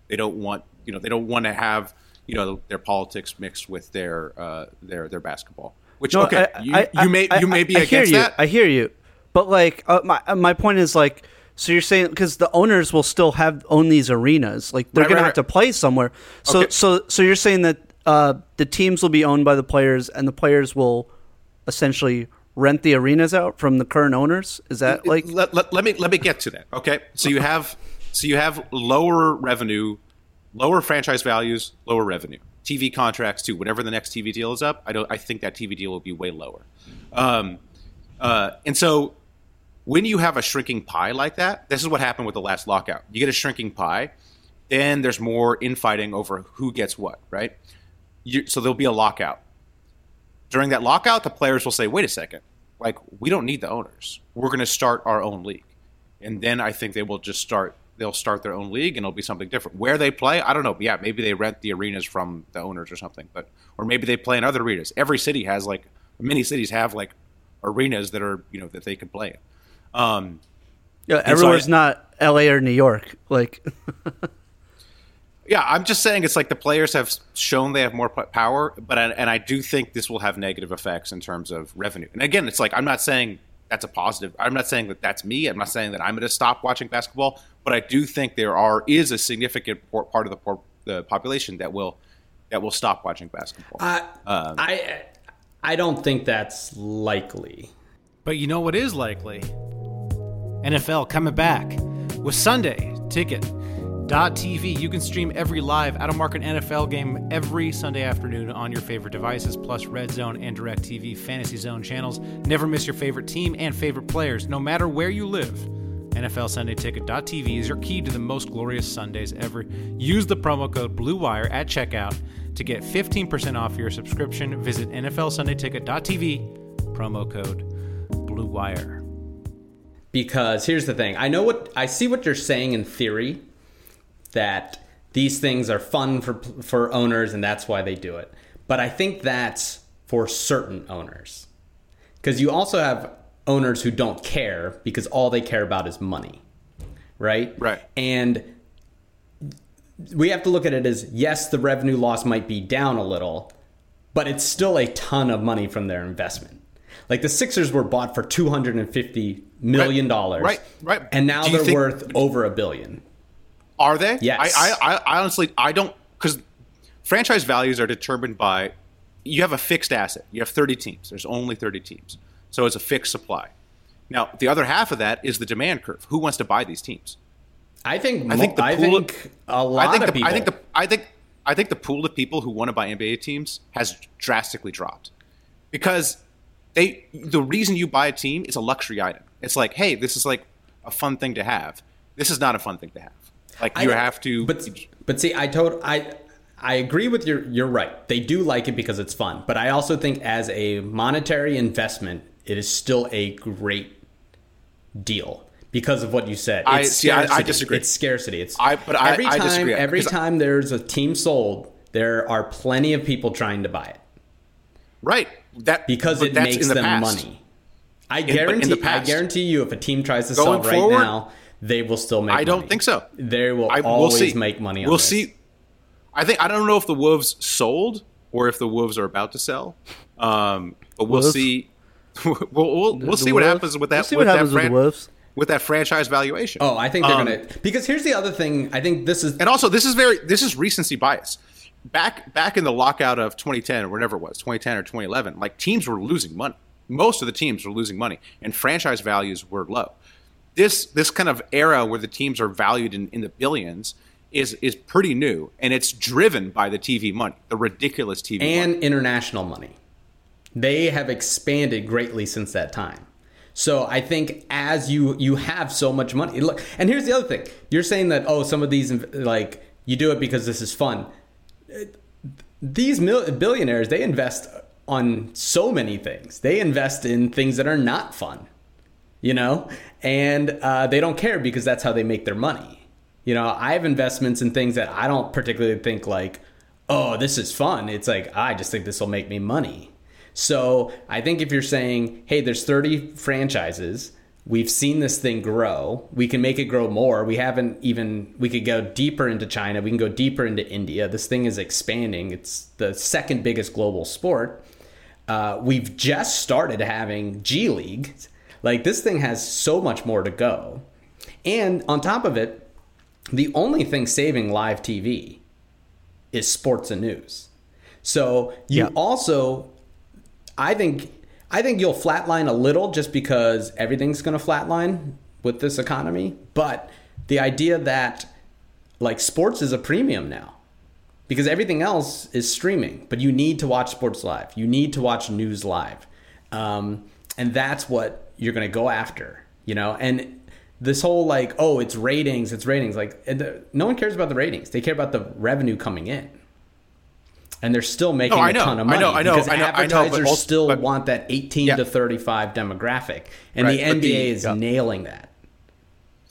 they don't want you know they don't want to have you know their politics mixed with their uh, their their basketball. Which No, okay, I- you, I- you may I- you may be I hear against you. that. I hear you, but like uh, my uh, my point is like, so you're saying because the owners will still have own these arenas, like they're Right, gonna right, have to play somewhere. So Okay. so so you're saying that uh, the teams will be owned by the players, and the players will essentially rent the arenas out from the current owners. Is that like let, let, let me let me get to that. Okay, so you have so you have lower revenue, lower franchise values, lower revenue. TV contracts too. Whenever the next TV deal is up, I don't. I think that TV deal will be way lower. Um, uh, and so when you have a shrinking pie like that, this is what happened with the last lockout. You get a shrinking pie, then there's more infighting over who gets what, right? You, so there'll be a lockout. During that lockout, the players will say, "Wait a second, like we don't need the owners. We're going to start our own league." And then I think they will just start. They'll start their own league, and it'll be something different. Where they play, I don't know. Yeah, maybe they rent the arenas from the owners or something, but or maybe they play in other arenas. Every city has like many cities have like arenas that are you know that they can play in. Um, yeah, and so I- not L.A. or New York? Like Yeah, I'm just saying it's like the players have shown they have more power, but I, and I do think this will have negative effects in terms of revenue. And again, it's like I'm not saying that's a positive. I'm not saying that that's me. I'm not saying that I'm going to stop watching basketball, but I do think there are is a significant part of the, por- the population that will that will stop watching basketball. I, Um, I I don't think that's likely. But you know what is likely? NFL coming back with Sunday Ticket. TV. You can stream every live out of market NFL game every Sunday afternoon on your favorite devices, plus Red Zone and Direct TV Fantasy Zone channels. Never miss your favorite team and favorite players, no matter where you live. NFL Sunday Ticket.tv is your key to the most glorious Sundays ever. Use the promo code BLUEWIRE at checkout to get 15% off your subscription. Visit NFL Sunday Ticket.tv, promo code BLUEWIRE. Because here's the thing. I know what I see what you're saying in theory that these things are fun for for owners and that's why they do it. But I think that's for certain owners. Cuz you also have owners who don't care because all they care about is money. Right? Right. And we have to look at it as yes, the revenue loss might be down a little, but it's still a ton of money from their investment. Like the Sixers were bought for two hundred and fifty million dollars, Right, right. and now they're think- worth over a billion. Are they? Yes. I, I, I honestly, I don't because franchise values are determined by you have a fixed asset. You have 30 teams. There's only 30 teams. So it's a fixed supply. Now, the other half of that is the demand curve. Who wants to buy these teams? I think I think the I pool think a lot I think of the, people. I think the I think I think the pool of people who want to buy NBA teams has drastically dropped because they the reason you buy a team is a luxury item. It's like, hey, this is like a fun thing to have. This is not a fun thing to have. Like you I- have to. But but see, I told I I agree with your. You're right. They do like it because it's fun. But I also think as a monetary investment, it is still a great deal because of what you said. I- It's see, I- I disagree. It's scarcity. It's I- but I- every I disagree, every time there's a team sold, there are plenty of people trying to buy it right that because it that's makes in the them past. money. I In- but in guarantee. the I guarantee you, if a team tries to Going sell right forward, now, they will still make. Money. I don't think so. They will I, we'll always see. make money. On we'll this. see. I think I don't know if the Wolves sold or if the Wolves are about to sell, um, but we'll Wolves? see. we'll we'll, we'll The see what happens with that. We'll see with what that happens with the Wolves. with that franchise valuation. Oh, I think they're Um, gonna because here's the other thing. I think this is and also this is very this is recency bias. Back back in the lockout of 2010 or whatever it was, 2010 or 2011, like teams were losing money. Most of the teams were losing money, and franchise values were low. This this kind of era where the teams are valued in, in the billions is is pretty new, and it's driven by the TV money, the ridiculous TV and money. international money. They have expanded greatly since that time. So I think as you you have so much money, look, and here's the other thing: you're saying that oh, some of these like you do it because this is fun. These mil- billionaires they invest on so many things. They invest in things that are not fun, you know, and uh, they don't care because that's how they make their money. You know, I have investments in things that I don't particularly think like, oh, this is fun. It's like I just think this will make me money. So I think if you're saying, hey, there's 30 franchises, we've seen this thing grow, we can make it grow more. We haven't even, we could go deeper into China, we can go deeper into India. This thing is expanding. It's the second biggest global sport. Uh, we've just started having G League. Like this thing has so much more to go. And on top of it, the only thing saving live TV is sports and news. So you Yeah. also, I think, I think you'll flatline a little just because everything's going to flatline with this economy. But the idea that like sports is a premium now because everything else is streaming, but you need to watch sports live. You need to watch news live. Um, and that's what you're going to go after, you know? And this whole like, oh, it's ratings, it's ratings. Like, no one cares about the ratings. They care about the revenue coming in. And they're still making I a know, ton of money. I money know, I know, because I know, I know, but advertisers also- still but- want that 18 Yeah. to 35 demographic, and Right, the NBA the- is yeah. nailing that. Uh,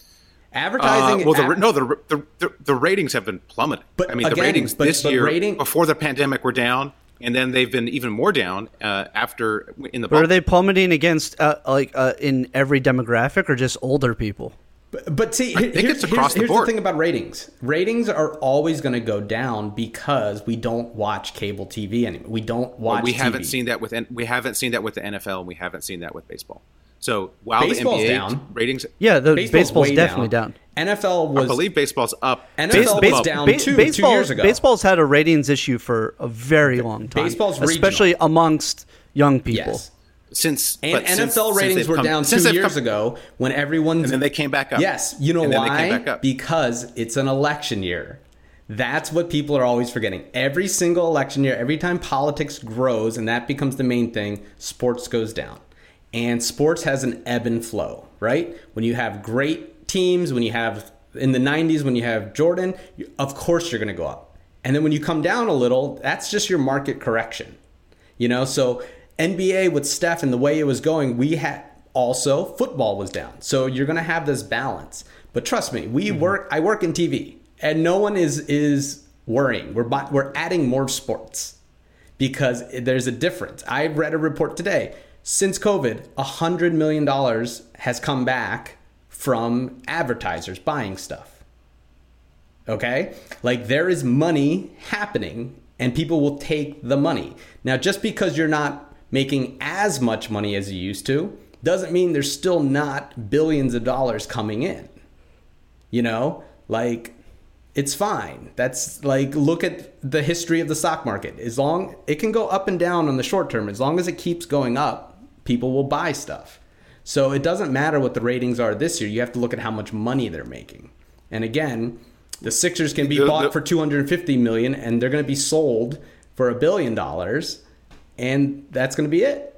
Advertising, well, the, ad- no, the, the the the ratings have been plummeting. But I mean, again, the ratings but- this but year rating- before the pandemic were down, and then they've been even more down uh, after in the. But are they plummeting against uh, like uh, in every demographic or just older people? But see, here- here's, here's, the here's board. thing about ratings. Ratings are always going to go down because we don't watch cable TV anymore. We don't Well, watch. we haven't seen that with N- we haven't seen that with the NFL, and we haven't seen that with baseball. So while Baseball's the NBA down. ratings, Yeah, the Baseball's, baseball's, definitely down. NFL was. I believe baseball's up. NFL Base- was down ba- two, two years ago. Baseball's had a ratings issue for a very long time. Baseball's regional. especially amongst young people. Yes. Since And NFL since- since ratings they've were come- down since two years come- ago when everyone. and then they came back up. Yes, you know why? They came back up. Because it's an election year. That's what people are always forgetting. Every single election year, every time politics grows and that becomes the main thing, sports goes down. And sports has an ebb and flow, right? When you have great teams, when you have in the 90s when you have Jordan, of course you're going to go up. And then when you come down a little, that's just your market correction. You know, so NBA with Steph and the way it was going, we had also football was down. So you're going to have this balance. But trust me, we mm-hmm. work I work in TV and no one is is worrying. We're we're adding more sports because there's a difference. I read a report today. Since COVID, $100 million has come back from advertisers buying stuff. Okay? Like there is money happening and people will take the money. Now, just because you're not making as much money as you used to doesn't mean there's still not billions of dollars coming in. You know? Like it's fine. That's like look at the history of the stock market. As long it can go up and down on the short term, as long as it keeps going up, people will buy stuff. So it doesn't matter what the ratings are this year. You have to look at how much money they're making. And again, the Sixers can be bought for 250 million and they're going to be sold for a billion dollars and that's going to be it.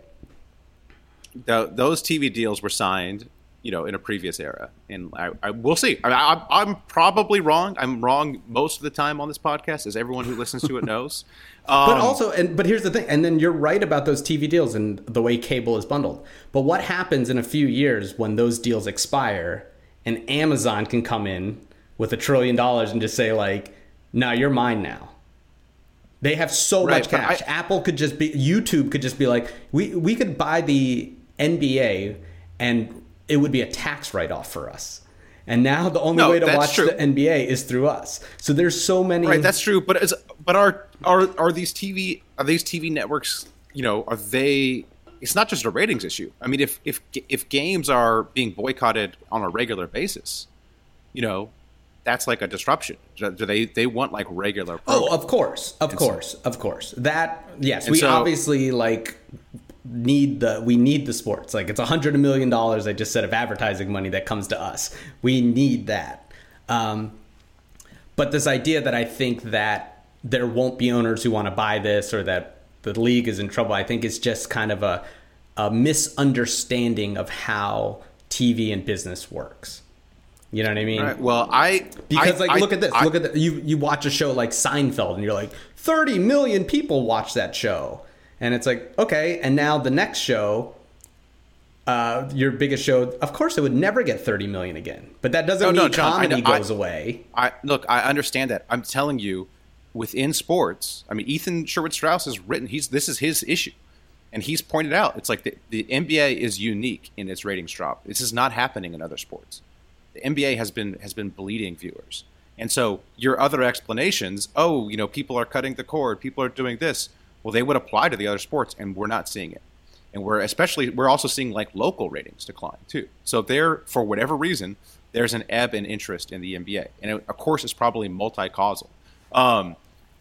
Th those TV deals were signed, you know, in a previous era, and I, I we'll see. I, I, I'm probably wrong. I'm wrong most of the time on this podcast, as everyone who listens to it knows. Um, But also, and but here's the thing, and then you're right about those TV deals and the way cable is bundled. But what happens in a few years when those deals expire and Amazon can come in with a trillion dollars and just say like, "No, you're mine now." They have so Right, much cash. I- Apple could just be, YouTube could just be like, we we could buy the NBA and it would be a tax write off for us. And now the only No, way to watch true. the NBA is through us. So there's so many. Right, that's true. But but are are are these TV are these TV networks? You know, are they? It's not just a ratings issue. I mean, if if if games are being boycotted on a regular basis, you know, that's like a disruption. Do they they want like regular? Oh, of course, of And so- course, of course. That yes, we so- obviously like need the we need the sports. Like it's a hundred million dollars. I just said of advertising money that comes to us. We need that. Um, but this idea that I think that there won't be owners who want to buy this or that the league is in trouble, I think is just kind of a a misunderstanding of how TV and business works. You know what I mean? Right, well, I Because I- like I- look at this, I- look at the, you you watch a show like Seinfeld and you're like 30 million people watch that show. And it's like, okay, and now the next show uh, your biggest show, of course, it would never get 30 million again. But that doesn't No, no, mean John, I comedy goes away. I look, I understand that. I'm telling you, within sports, I mean, Ethan Sherwood Strauss has written. He's this is his issue, and he's pointed out it's like the, the NBA is unique in its ratings drop. This is not happening in other sports. The NBA has been has been bleeding viewers, and so your other explanations, oh, you know, people are cutting the cord, people are doing this. Well, they would apply to the other sports, and we're not seeing it. And we're especially we're also seeing like local ratings decline too. So there, for whatever reason, there's an ebb in interest in the NBA, and it, of course, it's probably multi-causal. Um,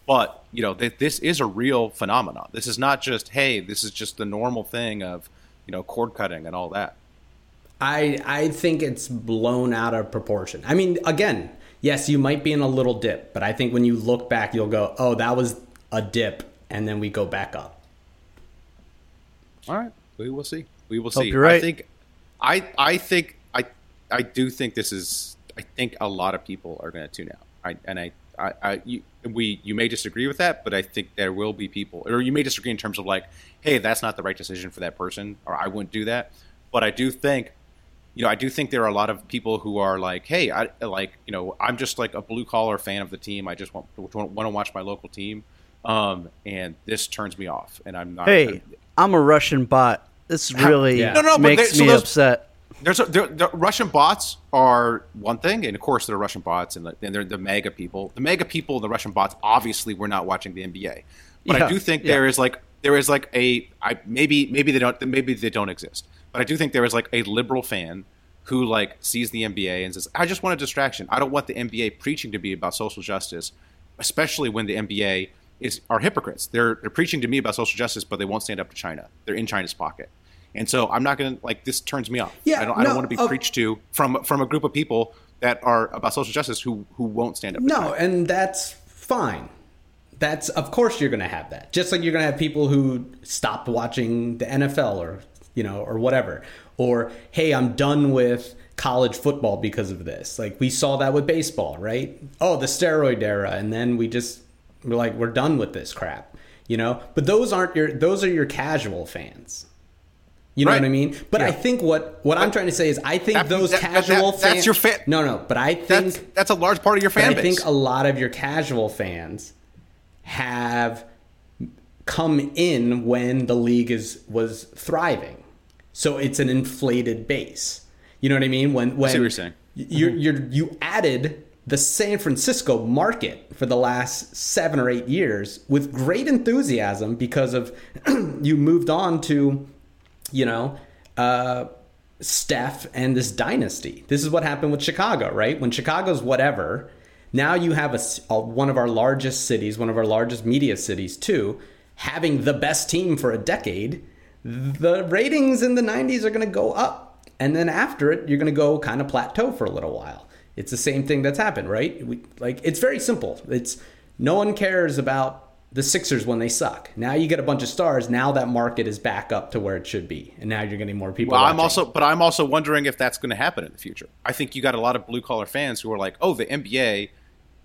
but you know, th- this is a real phenomenon. This is not just hey, this is just the normal thing of you know cord cutting and all that. I I think it's blown out of proportion. I mean, again, yes, you might be in a little dip, but I think when you look back, you'll go, "Oh, that was a dip," and then we go back up. All right, we will see. We will Hope see. you're right. I think, I I think I I do think this is. I think a lot of people are going to tune out. I and I. I, I you, we you may disagree with that, but I think there will be people, or you may disagree in terms of like, hey, that's not the right decision for that person, or I wouldn't do that. But I do think, you know, I do think there are a lot of people who are like, hey, I like, you know, I'm just like a blue collar fan of the team. I just want want to watch my local team, um, and this turns me off, and I'm not. Hey, I'm a Russian bot. This really Yeah. No, no, makes they- so me those- upset. There's a, there, the Russian bots are one thing, and of course they're Russian bots, and, the, and they're the MAGA people. The MAGA people, and the Russian bots, obviously we're not watching the NBA, but Yeah, I do think yeah. there is like there is like a I maybe maybe they don't maybe they don't exist, but I do think there is like a liberal fan who like sees the NBA and says, I just want a distraction. I don't want the NBA preaching to be about social justice, especially when the NBA is are hypocrites. They're they're preaching to me about social justice, but they won't stand up to China. They're in China's pocket. And so I'm not going to like this turns me off. Yeah, I don't, I don't want to be preached to from from a group of people that are about social justice who who won't stand up. to No, China. and that's fine. That's of course you're going to have that. Just like you're going to have people who stopped watching the NFL or you know or whatever. Or hey, I'm done with college football because of this. Like we saw that with baseball, right? Oh, the steroid era and then we just we're like we're done with this crap, you know? But those aren't your those are your casual fans. You know Right. what I mean? But I think what what I'm trying to say is I think That- those that- that- casual that's fans your fa- No, no, but I think that's that's a large part of your but fan I think a lot of your casual fans have come in when the league is was thriving. So it's an inflated base. You know what I mean? When when see what you're saying. You're, you're you added the San Francisco market for the last seven or eight years with great enthusiasm because of you moved on to, you know, uh, Steph and this dynasty. This is what happened with Chicago, right? When Chicago's whatever, Now you have a, a- one of our largest cities, one of our largest media cities too, having the best team for a decade. The ratings in the 90s are going to go up, and then after it, you're going to go kind of plateau for a little while. It's the same thing that's happened, right? We, like it's very simple. It's no one cares about the Sixers when they suck. Now you get a bunch of stars. Now that market is back up to where it should be, and now you're getting more people. Well, I'm also, but I'm also wondering if that's going to happen in the future. I think you got a lot of blue collar fans who are like, "Oh, the NBA,"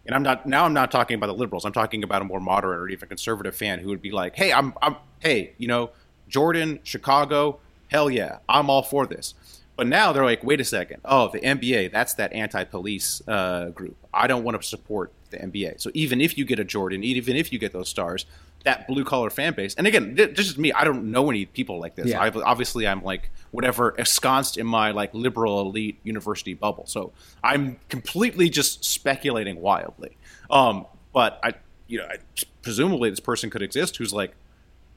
and I'm not now. I'm not talking about the liberals. I'm talking about a more moderate or even conservative fan who would be like, "Hey, I'm, I'm, hey, you know, Jordan, Chicago, hell yeah, I'm all for this." But now they're like, "Wait a second, oh, the NBA, that's that anti-police uh, group. I don't want to support the NBA." So even if you get a Jordan, even if you get those stars. That blue collar fan base, and again, th- this is me. I don't know any people like this. Yeah. I've, obviously I'm like whatever ensconced in my like liberal elite university bubble. So I'm completely just speculating wildly. Um, but I, you know, I, presumably this person could exist who's like,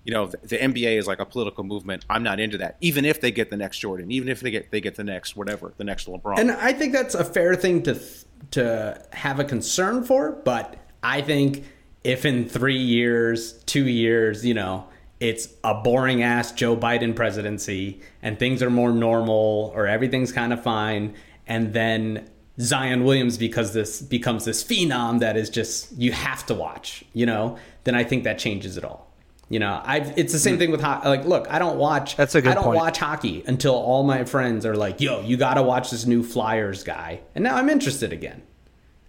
you know, the, the NBA is like a political movement. I'm not into that. Even if they get the next Jordan, even if they get they get the next whatever, the next LeBron. And I think that's a fair thing to to have a concern for, but I think if in 3 years, 2 years, you know, it's a boring ass Joe Biden presidency and things are more normal or everything's kind of fine and then Zion Williams because this becomes this phenom that is just you have to watch, you know, then I think that changes it all. You know, I've it's the same mm. thing with ho- like look, I don't watch That's a good I don't point. watch hockey until all my friends are like, "Yo, you got to watch this new Flyers guy." And now I'm interested again.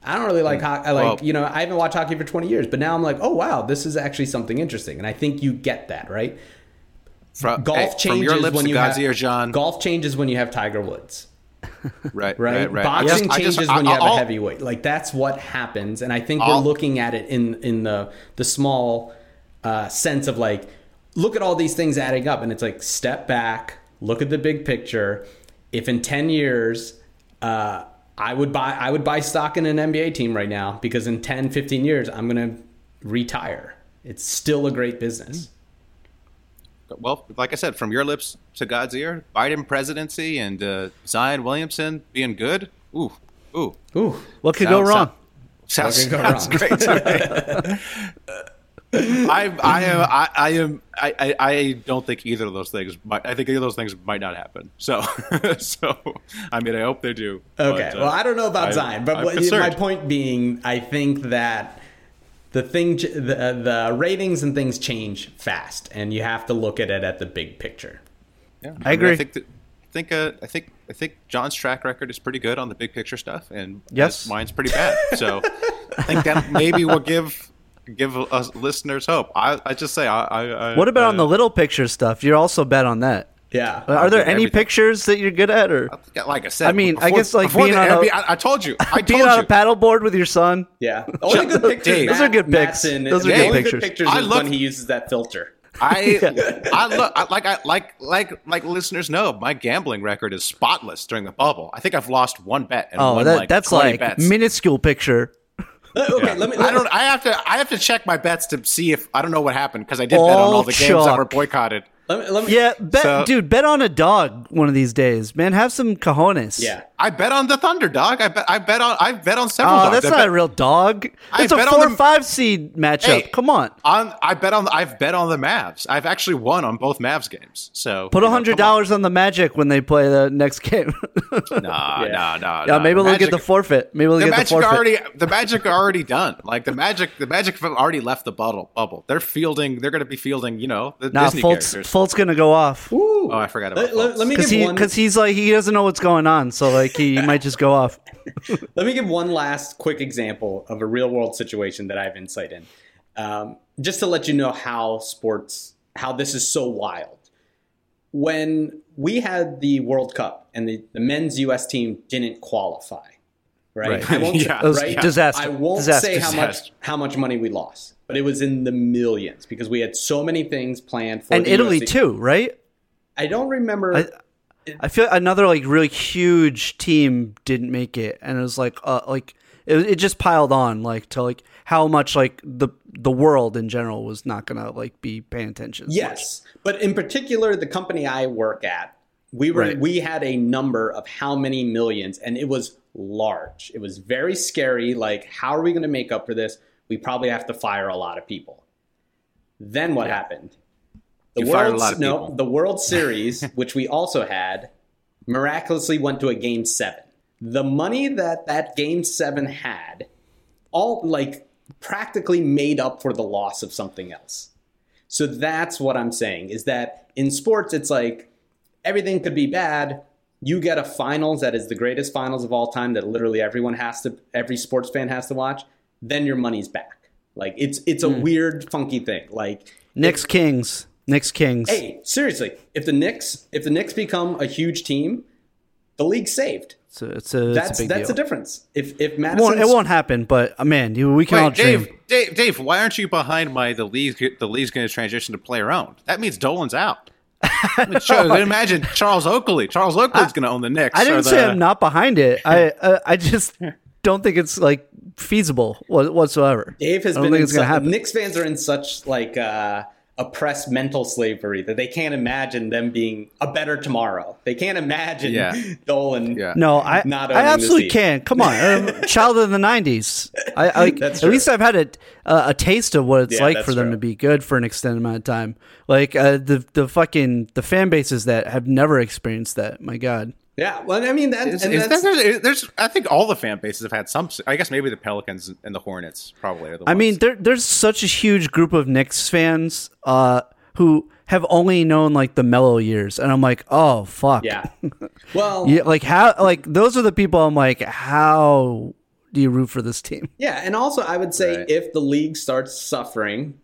I don't really like mm. hockey. I like, Well- you know, I haven't watched hockey for 20 years, but now I'm like, "Oh wow, this is actually something interesting." And I think you get that, right? Fro- Golf hey, changes from when you have ear, John. Golf changes when you have Tiger Woods. right, right? right. Boxing just- I just- changes I- when you have I'll- a heavyweight. Like that's what happens, and I think I'll- we're looking at it in in the the small uh, sense of like, look at all these things adding up, and it's like step back, look at the big picture. If in ten years, uh, I would buy I would buy stock in an NBA team right now because in 10, 15 years, I'm gonna retire. It's still a great business. well, like I said, from your lips to God's ear, Biden presidency and uh, Zion Williamson being good. Ooh, ooh. Ooh, What could go wrong? Sounds, What could go sounds great to me. I, I am I, I am I, I, I don't think either of those things might I think either of those things might not happen. So so I mean I hope they do. Okay. but, uh, well, I don't know about I- Zion, but what, my point being, I think that the thing, the the ratings and things change fast, and you have to look at it at the big picture. Yeah, I agree. I think that, I think uh, I think I think John's track record is pretty good on the big picture stuff, and Yes. mine's pretty bad. So I think that maybe will give give us listeners hope. I, I just say I. I, I What about uh, on the little picture stuff? You're also bet on that. Yeah. Are there any everything. pictures that you're good at, or Like I said, I mean, I guess, like, being the on a- NBA I, I told you, I being told on you. a paddleboard with your son? Yeah. Only good pictures. Dave. Those are good pics. Those are the good only pictures. good pictures I love when he uses that filter. I I look I, like I like like like listeners know my gambling record is spotless during the bubble. I think I've lost one bet and Oh, won that, like that's 20 like bets. minuscule picture. Okay, let me. I don't. I have to. I have to check my bets to see if I don't know what happened because I did bet on all All the games that were boycotted. Let me. Let me Yeah, bet, So- dude, bet on a dog one of these days, man. Have some cojones. yeah. I bet on the Thunder dog. I bet. I bet on. I bet on several. Oh, dogs. that's I not bet a real dog. I It's a four them- or five seed matchup. Hey. Come on. On. I bet on. I've bet on the Mavs. I've actually won on both Mavs games. So Put a hundred come on. dollars on the Magic when they play the next game. Nah, nah, nah. yeah, nah. maybe The they'll get the forfeit. Maybe they'll The get the forfeit. already. The Magic are already done. Like the Magic. The Magic have already left the bubble. Bubble. They're fielding. They're going to be fielding. You know the Nah, Disney Fultz, characters. Fultz's gonna go off Oh, I forgot about. Let, let- Fultz. let me because he because he's like he doesn't know what's going on, so like he, he might just go off. Let me give one last quick example of a real world situation that I have insight in, um, just to let you know how sports, how this is so wild. When we had the World Cup and the, the men's U.S. team didn't qualify, right? Right. I won't, Yeah. Right? disaster. I won't Disaster. say how much how much money we lost, but it was in the millions because we had so many things planned for And Italy US. too, right? I don't remember. I- I feel another like really huge team didn't make it, and it was like uh like it, it just piled on like to like how much like the the world in general was not gonna like be paying attention. as much. Yes, but in particular, the company I work at, We were Right. we had a number of how many millions, and it was large. It was very scary. Like, how are we going to make up for this? We probably have to fire a lot of people. Then what happened? The You World, no, the World Series, which we also had, miraculously went to a game seven. The money that that game seven had, all like practically made up for the loss of something else. So that's what I'm saying is that in sports, it's like everything could be bad. You get a finals that is the greatest finals of all time that literally everyone has to, every sports fan has to watch. Then your money's back. Like it's it's a weird, funky thing. Like Knicks Kings. Knicks Kings. hey, seriously, if the Knicks if the Knicks become a huge team, the league's saved. So it's a, it's That's a big that's deal. the difference. If if It Madison won't, it won't happen, but uh, man, you, we can all Wait, Dave, dream. Dave, Dave, why aren't you behind my the league? The league's going to transition to player owned. That means Dolan's out. I mean, sure, imagine Charles Oakley. Charles Oakley's going to own the Knicks. I didn't the, say I'm not behind it. I uh, I just don't think it's like feasible whatsoever. Dave has I don't been think in it's gonna happen. Knicks fans are in such like uh, oppressed mental slavery that they can't imagine them being a better tomorrow. They can't imagine Yeah. Dolan. Yeah. No, I Not I absolutely can. Come on, I'm child of the '90s. I, I That's at true. least I've had a uh, a taste of what it's Yeah, like for them true. to be good for an extended amount of time. Like uh, the the fucking the fan bases that have never experienced that. My God. Yeah, well, I mean that. Is, and is that's, there, there's, there's, I think all the fan bases have had some. I guess maybe the Pelicans and the Hornets probably are the ones. I ones. mean, there, there's such a huge group of Knicks fans uh, who have only known like the mellow years, and I'm like, oh fuck, yeah. Well, yeah, like how, like those are the people I'm like, how do you root for this team? Yeah, and also I would say Right. if the league starts suffering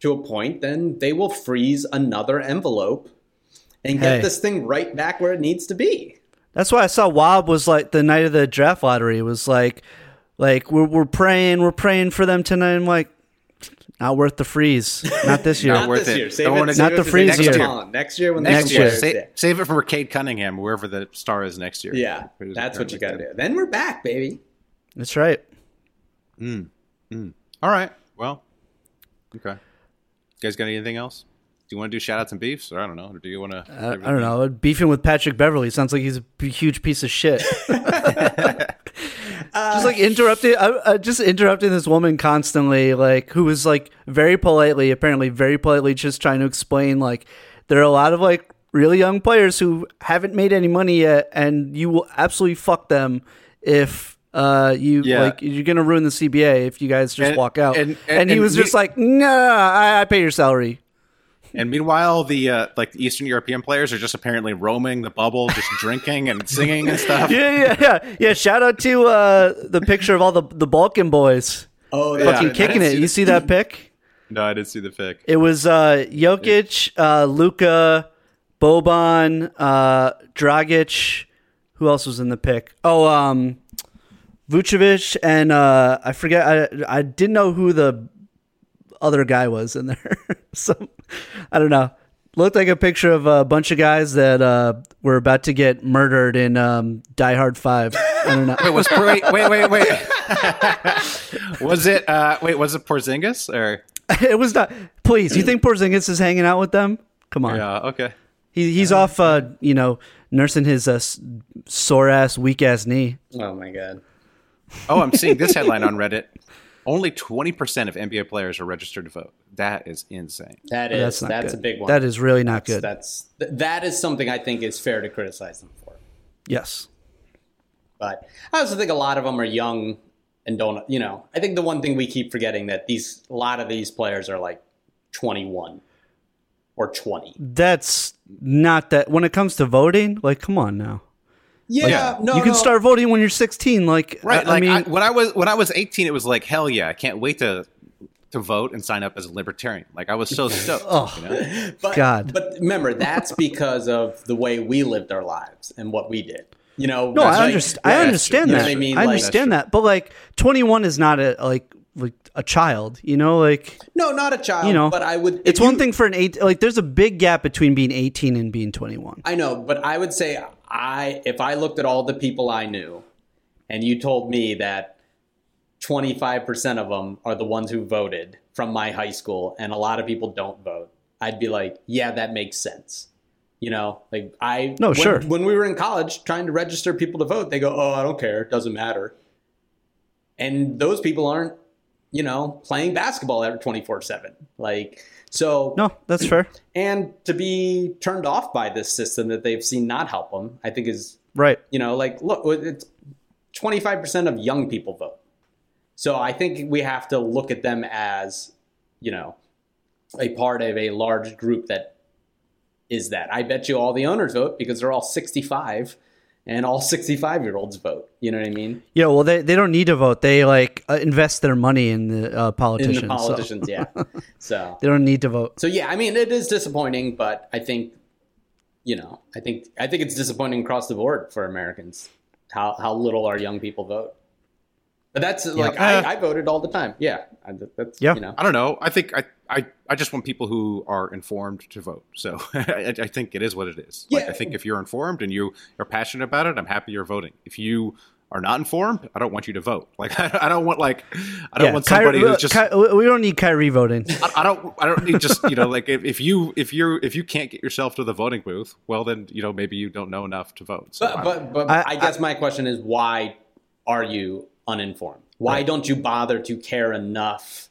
to a point, then they will freeze another envelope and get Hey. this thing right back where it needs to be. That's why I saw Wob was like the night of the draft lottery it was like, like we're we're praying, we're praying for them tonight. I'm like, not worth the freeze, not this year. Not worth this it. year. Save Don't it, wanna- Not it the for freeze next year. year. Next year when next the year, players- Sa- save it for Cade Cunningham, wherever the star is next year. Yeah, Who's that's what you got to do. Then we're back, baby. That's right. good. All right. Well. Okay. You guys got anything else? Do you want to do shout outs and beefs, or I don't know, or do you want to? I, I don't know. Beefing with Patrick Beverley sounds like he's a huge piece of shit. just like interrupting, I, I just interrupting this woman constantly, like who was like very politely, apparently very politely, just trying to explain like there are a lot of like really young players who haven't made any money yet, and you will absolutely fuck them if. Uh, you Yeah. like you're gonna ruin the CBA if you guys just And- walk out. and- And, and- he was just like, "No, I, I pay your salary." And meanwhile, the uh, like the Eastern European players are just apparently roaming the bubble, just drinking and singing and stuff. yeah, yeah, yeah, yeah. Shout out to uh, the picture of all the the Balkan boys Oh, yeah. fucking kicking it. You see that pic? No, I didn't see the pic. It was uh, Jokic, uh, Luka, Boban, uh, Dragic. Who else was in the pic? Oh, um, Vucevic and uh, I forget. I I didn't know who the other guy was in there. so I don't know. Looked like a picture of a bunch of guys that uh, were about to get murdered in um, Die Hard Five. I don't know. Wait, was wait, wait, wait, wait. was it? Uh, wait, was it Porzingis or? it was not. Please, you think Porzingis is hanging out with them? Come on, Yeah. Okay. he, he's off. Uh, you know, nursing his uh, sore ass, weak ass knee. oh my god. Oh, I'm seeing this headline on Reddit. Only 20% of NBA players are registered to vote. That is insane. That is That's that's, not a big one. That is really not That's- good. That's that is something I think is fair to criticize them for. yes. But I also think a lot of them are young and don't. You know, I think the one thing we keep forgetting that these a lot of these players are like 21 or 20. That's not that. When it comes to voting, like, come on now. Yeah, Yeah. no, you can no. start voting when you're 16. Like, Right. I, I like mean, I, when I was when I was 18, it was like hell yeah! I can't wait to to vote and sign up as a libertarian. Like I was so stoked. Oh, you know? But, God. But remember, that's because of the way we lived our lives and what we did. You know, no, that's I, like- underst- yeah, I understand true. You know that. I mean, I Like- understand that. But like, 21 is not a like like a child. You know, like No, not a child. you know, but I would. It's if one thing for an eight. Like, there's a big gap between being 18 and being 21. I know, but I would say I if I looked at all the people I knew, and you told me that twenty five percent of them are the ones who voted from my high school, and a lot of people don't vote, I'd be like, yeah, that makes sense. You know, like I No, when, sure. When we were in college trying to register people to vote, they go, "Oh, I don't care. It doesn't matter." And those people aren't, you know, playing basketball every twenty four seven. Like so. No, that's fair. And to be turned off by this system that they've seen not help them, I think is Right. you know, like look, it's twenty five percent of young people vote. So I think we have to look at them as, you know, a part of a large group that is that. I bet you all the owners vote because they're all sixty five, and all sixty five year olds vote. You know what I mean? Yeah, well, they, they don't need to vote. They like uh, invest their money in the uh, In politicians. the so politicians, yeah. So they don't need to vote. So yeah, I mean, it is disappointing, but I think, you know, I think I think it's disappointing across the board for Americans how how little our young people vote. But that's like Uh, I, I voted all the time. Yeah, I, that's Yeah. you know. I don't know. I think I, I, I just want people who are informed to vote. So I, I think it is what it is. Like, Yeah. I think if you're informed and you are passionate about it, I'm happy you're voting. If you are not informed, I don't want you to vote. Like I, don't want like I don't Yeah, want somebody Kyrie- who's just. Ky- we don't need Kyrie voting. I, I don't. I don't need just you know like if, if you if you if you can't get yourself to the voting booth, well then you know maybe you don't know enough to vote. So But but, but I- I, guess my question is why are you uninformed? Why don't you bother to care enough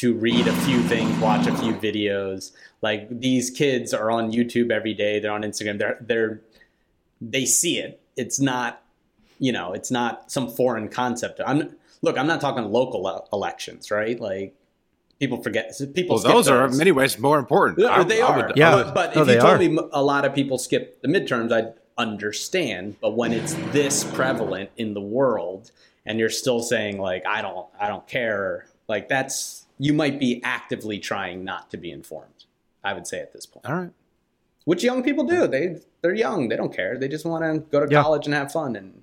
to read a few things, watch a few videos? Like these kids are on YouTube every day. They're on Instagram. They're they're they see it. It's not you know it's not some foreign concept. I'm look. I'm not talking local elections, right? Like people forget. People. well, skip those are in many ways more important. yeah, I- they I are. would- Yeah. But, but No, if you told are. me a lot of people skip the midterms, I'd understand. But when it's this prevalent in the world, and you're still saying like I don't, I don't care, like that's you might be actively trying not to be informed. I would say at this point, All right. which young people do. They they're young. They don't care. They just want to go to Yeah. college and have fun. And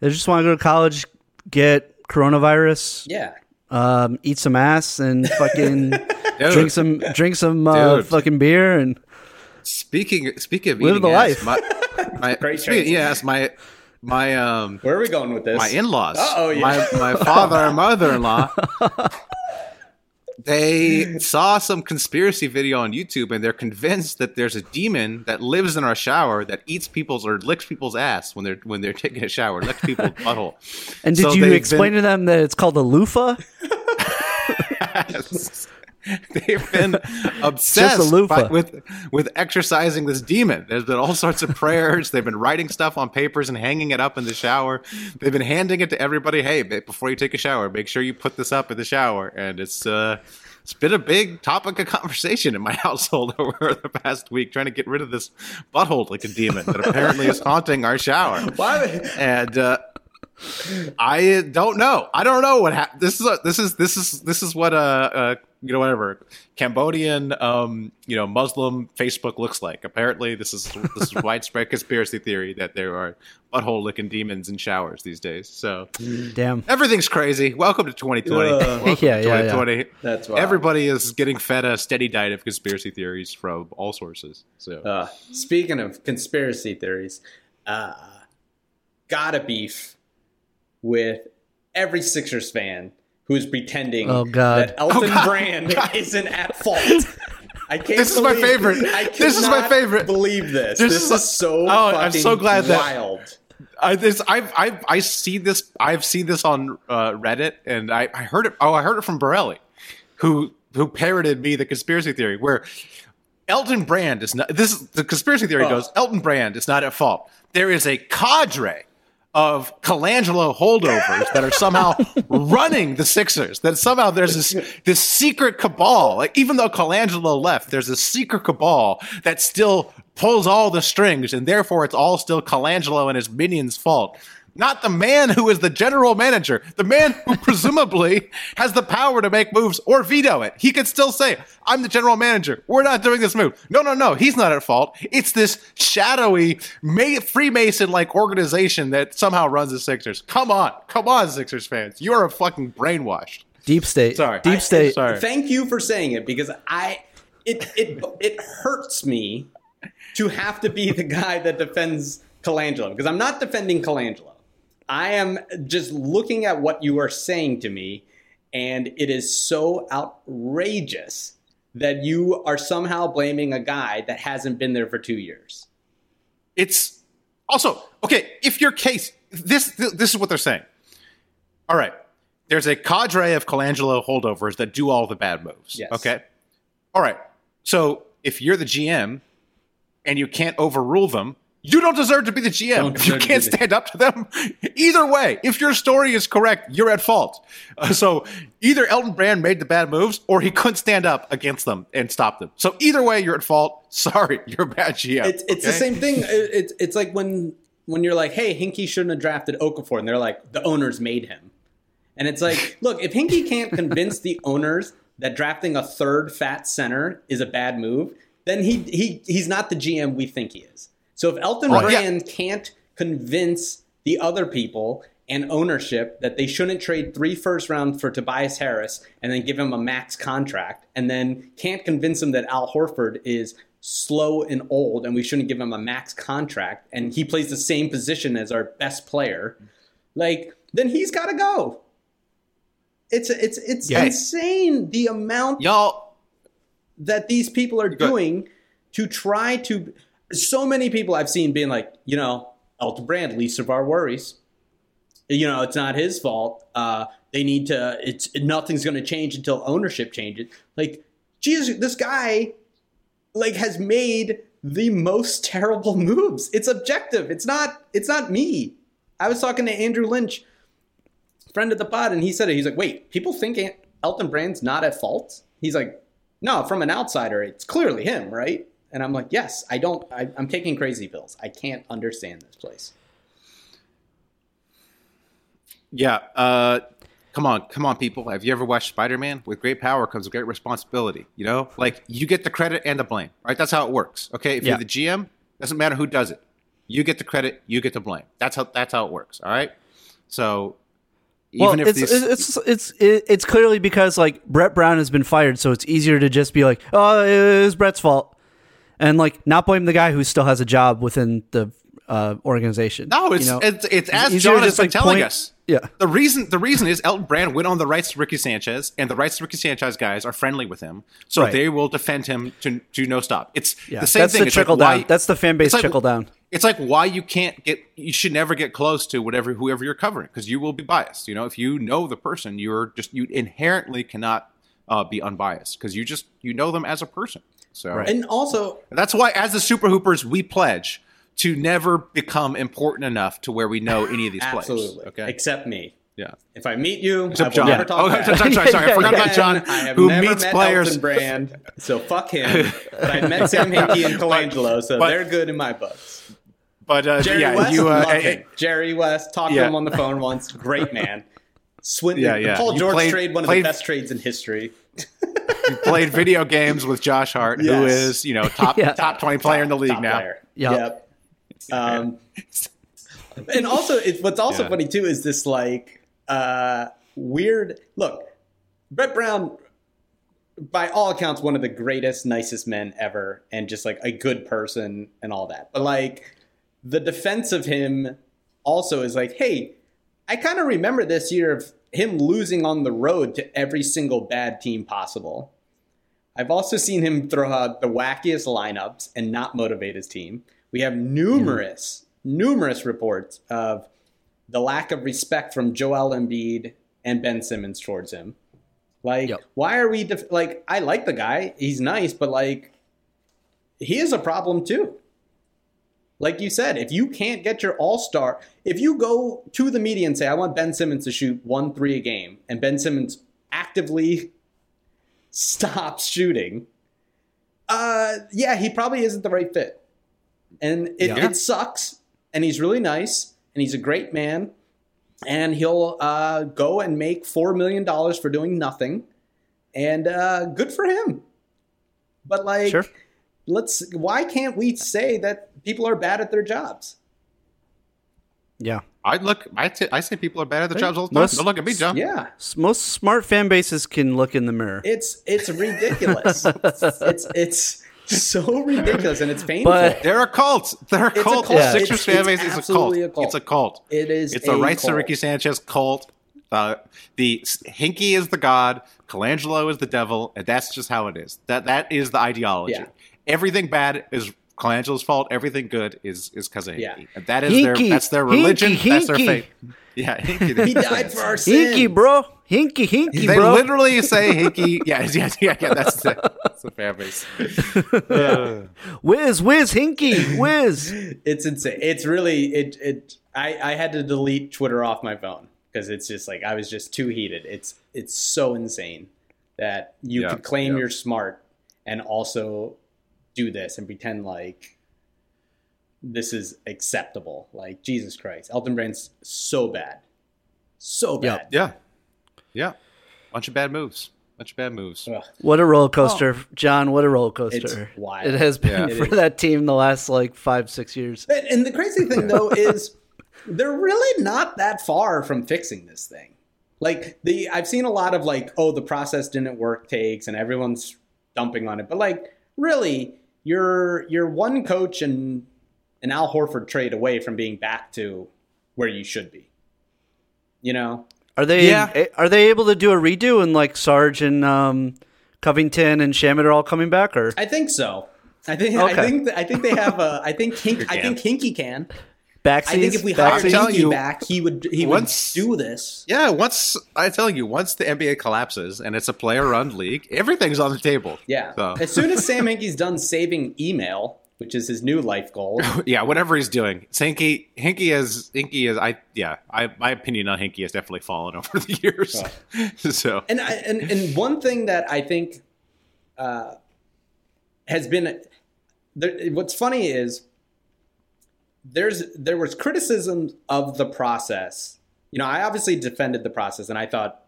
They just want to go to college, get coronavirus, yeah, um, eat some ass, and fucking drink some drink some uh, fucking beer and Speaking speaking of Live the ass, life. my, my Great speaking, yes, my my um where are we going with this? my in-laws, Uh-oh, yeah. my my father and mother-in-law, they saw some conspiracy video on YouTube and they're convinced that there's a demon that lives in our shower that eats people's or licks people's ass when they're when they're taking a shower, licks people's butthole. and did So you explain been- to them that it's called a loofah? They've been obsessed by- with with exercising this demon. There's been all sorts of prayers. They've been writing stuff on papers and hanging it up in the shower. They've been handing it to everybody. Hey, before you take a shower, make sure you put this up in the shower. And it's uh, it's been a big topic of conversation in my household over the past week, trying to get rid of this butthole like a demon that apparently is haunting our shower. Why? And uh, I don't know. I don't know what happened. This is a, this is this is this is what uh, uh you know whatever Cambodian um you know Muslim Facebook looks like. Apparently, this is this is widespread conspiracy theory that there are butthole licking demons in showers these days. So Damn. everything's crazy. Welcome to 2020. Ugh. Welcome Yeah, to yeah, yeah. That's wild. Everybody is getting fed a steady diet of conspiracy theories from all sources. So Uh, speaking of conspiracy theories, uh, gotta beef with every Sixers fan who's pretending Oh, God. that Elton Oh, God. Brand isn't at fault. I can't. This is my favorite. I This is my favorite. Believe this. This This, is is, so. Oh, I'm so glad that- wild. I this I've I've I see this I've seen this on uh, Reddit and I, I heard it oh I heard it from Borelli, who who parroted me the conspiracy theory where Elton Brand is not this is, the conspiracy theory Oh. goes Elton Brand is not at fault. There is a cadre of Colangelo holdovers that are somehow running the Sixers. That somehow there's this this secret cabal. Like even though Colangelo left, there's a secret cabal that still pulls all the strings, and therefore it's all still Colangelo and his minions' fault. Not the man who is the general manager, the man who presumably has the power to make moves or veto it. He could still say, I'm the general manager. We're not doing this move. No, no, no. He's not at fault. It's this shadowy Ma- Freemason like organization that somehow runs the Sixers. Come on. Come on, Sixers fans. You are a fucking brainwashed. Deep state. Sorry. Deep I- state. sorry. Thank you for saying it because I it it it hurts me to have to be the guy that defends Colangelo because I'm not defending Colangelo. I am just looking at what you are saying to me, and it is so outrageous that you are somehow blaming a guy that hasn't been there for two years. It's also okay. If your case, this this is what they're saying. All right, there's a cadre of Colangelo holdovers that do all the bad moves. Yes. Okay. All right. So if you're the GM and you can't overrule them, you don't deserve to be the GM. If you can't stand up to them, either way, if your story is correct, you're at fault. Uh, so either Elton Brand made the bad moves or he couldn't stand up against them and stop them. So either way, you're at fault. Sorry, you're a bad GM. It's it's the same thing. It's it's like when when you're like, hey, Hinkie shouldn't have drafted Okafor, and they're like, the owners made him. And it's like, look, if Hinkie can't convince the owners that drafting a third fat center is a bad move, then he he he's not the GM we think he is. So if Elton Right. Brand can't convince the other people and ownership that they shouldn't trade three first round for Tobias Harris and then give him a max contract, and then can't convince him that Al Horford is slow and old and we shouldn't give him a max contract and he plays the same position as our best player, like then he's got to go. It's it's it's Yeah. insane the amount Y'all, that these people are doing to try to. So many people I've seen being like, you know, Elton Brand, least of our worries. You know, it's not his fault. Uh, they need to. It's nothing's going to change until ownership changes. Like, Jesus, this guy, like, has made the most terrible moves. It's objective. It's not. It's not me. I was talking to Andrew Lynch, friend of the pod, and he said it. He's like, wait, people think Elton Brand's not at fault. He's like, no, from an outsider, it's clearly him, right? And I'm like, yes, I don't. I, I'm taking crazy pills. I can't understand this place. Yeah. Uh, come on, come on, people. Have you ever watched Spider Man? With great power comes great responsibility. You know, like you get the credit and the blame. Right? That's how it works. Okay. If Yeah. you're the GM, doesn't matter who does it. You get the credit. You get the blame. That's how that's how it works. All right. So even well, if it's, these, it's it's it's it's clearly because like Brett Brown has been fired, so it's easier to just be like, oh, it was Brett's fault, and like not blame the guy who still has a job within the uh, organization. no, it's you know? it's, it's as easier John has been like, telling point- us. Yeah. The reason the reason is Elton Brand went on the rights to Ricky Sanchez, and the rights to Ricky Sanchez guys are friendly with him, so Right. they will defend him to to no stop. It's Yeah, the same that's thing. the It's like trickle why- down. That's the fan base like- trickle down. It's like why you can't get you should never get close to whatever whoever you're covering because you will be biased. You know, if you know the person, you're just you inherently cannot uh, be unbiased because you just you know them as a person. So And also, that's why, as the Super Hoopers, we pledge to never become important enough to where we know any of these absolutely, players. Okay. except me. yeah. If I meet you, Except I John. will never talk Oh, bad. sorry, sorry, sorry. I forgot about John, I have who never meets met players. Elton Brand, so fuck him. but I met Sam Hinkie and Colangelo, so but- they're good in my books. But uh, Jerry yeah, West, you. Uh, love eh, him. Jerry West, talked Yeah. to him on the phone once. Great man. Swin- Yeah, the yeah. Paul You George played- trade, one of the best trades in history. you played video games with Josh Hart, who Yes. is you know top Yeah. top twenty player in the league now. player. Yep. Yep. Um, and also, it's, what's also Yeah. funny too is this like uh, weird look. Brett Brown, by all accounts, one of the greatest, nicest men ever, and just like a good person and all that. But like the defense of him also is like, hey, I kind of remember this year of him losing on the road to every single bad team possible. I've also seen him throw out the wackiest lineups and not motivate his team. We have numerous, numerous reports of the lack of respect from Joel Embiid and Ben Simmons towards him. Like, Yep. why are we def- like? I like the guy; he's nice, but like, he is a problem too. Like you said, if you can't get your all star, if you go to the media and say, I want Ben Simmons to shoot one three a game, and Ben Simmons actively stops shooting, uh, yeah, he probably isn't the right fit. And it, Yeah. it sucks, and he's really nice, and he's a great man, and he'll uh, go and make $4 million for doing nothing, and uh, good for him. But, like, Sure. let's why can't we say that people are bad at their jobs? Yeah. I look. I t- I say people are bad at their jobs all the time. most- Don't look at me, John. Yeah. S- Most smart fan bases can look in the mirror. It's it's ridiculous. it's it's so ridiculous and it's painful. But- They're a cult. They're a It's a cult. cult. The Sixers It's- fan base is a cult. a cult. It's a cult. It is It's the a rights to. Ricky Sanchez cult. Uh, the Hinkie is the god, Colangelo is the devil, and that's just how it is. That that is the ideology. Yeah. Everything bad is Colangelo's fault. Everything good is is because of Hinkie. Yeah. And that is Hinkie, their that's their religion. Hinkie, That's their faith. Yeah, Hinkie. He died for our sins. Hinkie, bro. Hinkie, Hinkie, They bro. literally say Hinkie. Yeah, yeah, yeah. yeah that's the, that's the fan base. Whiz, whiz, Hinkie, whiz. It's insane. It's really it. It. I I had to delete Twitter off my phone because it's just like I was just too heated. It's it's so insane that you Yeah, could claim yeah. you're smart and also do this and pretend like this is acceptable. Like Jesus Christ, Elton Brand's so bad, so Yeah. bad. Yeah, yeah. Bunch of bad moves. Bunch of bad moves. Ugh. What a roller coaster, oh. John. What a roller coaster. It's wild. It has been Yeah. for that team the last like five, six years. And, and the crazy thing though is they're really not that far from fixing this thing. Like the I've seen a lot of like, oh, the process didn't work takes and everyone's dumping on it. But like really, you're you're one coach and an Al Horford trade away from being back to where you should be. You know? Are they Yeah. eh, are they able to do a redo and like Sarge and um, Covington and Shamet are all coming back or I think so. I think Okay. I think I think they have a I think Hink, I think Hinkie can. Backsies? I think if we Backsies? hired telling Hinkie you, back, he would he once- would do this. Yeah, once I tell you, once the NBA collapses and it's a player-run league, everything's on the table. Yeah. So, As soon as Sam Hinkie's done saving email, which is his new life goal, yeah, whatever he's doing, Hinkie, Hinkie is Hinkie is I yeah, I my opinion on Hinkie has definitely fallen over the years. so and I, and and one thing that I think uh, has been there, what's funny is there's there was criticism of the process. You know, I obviously defended the process, and I thought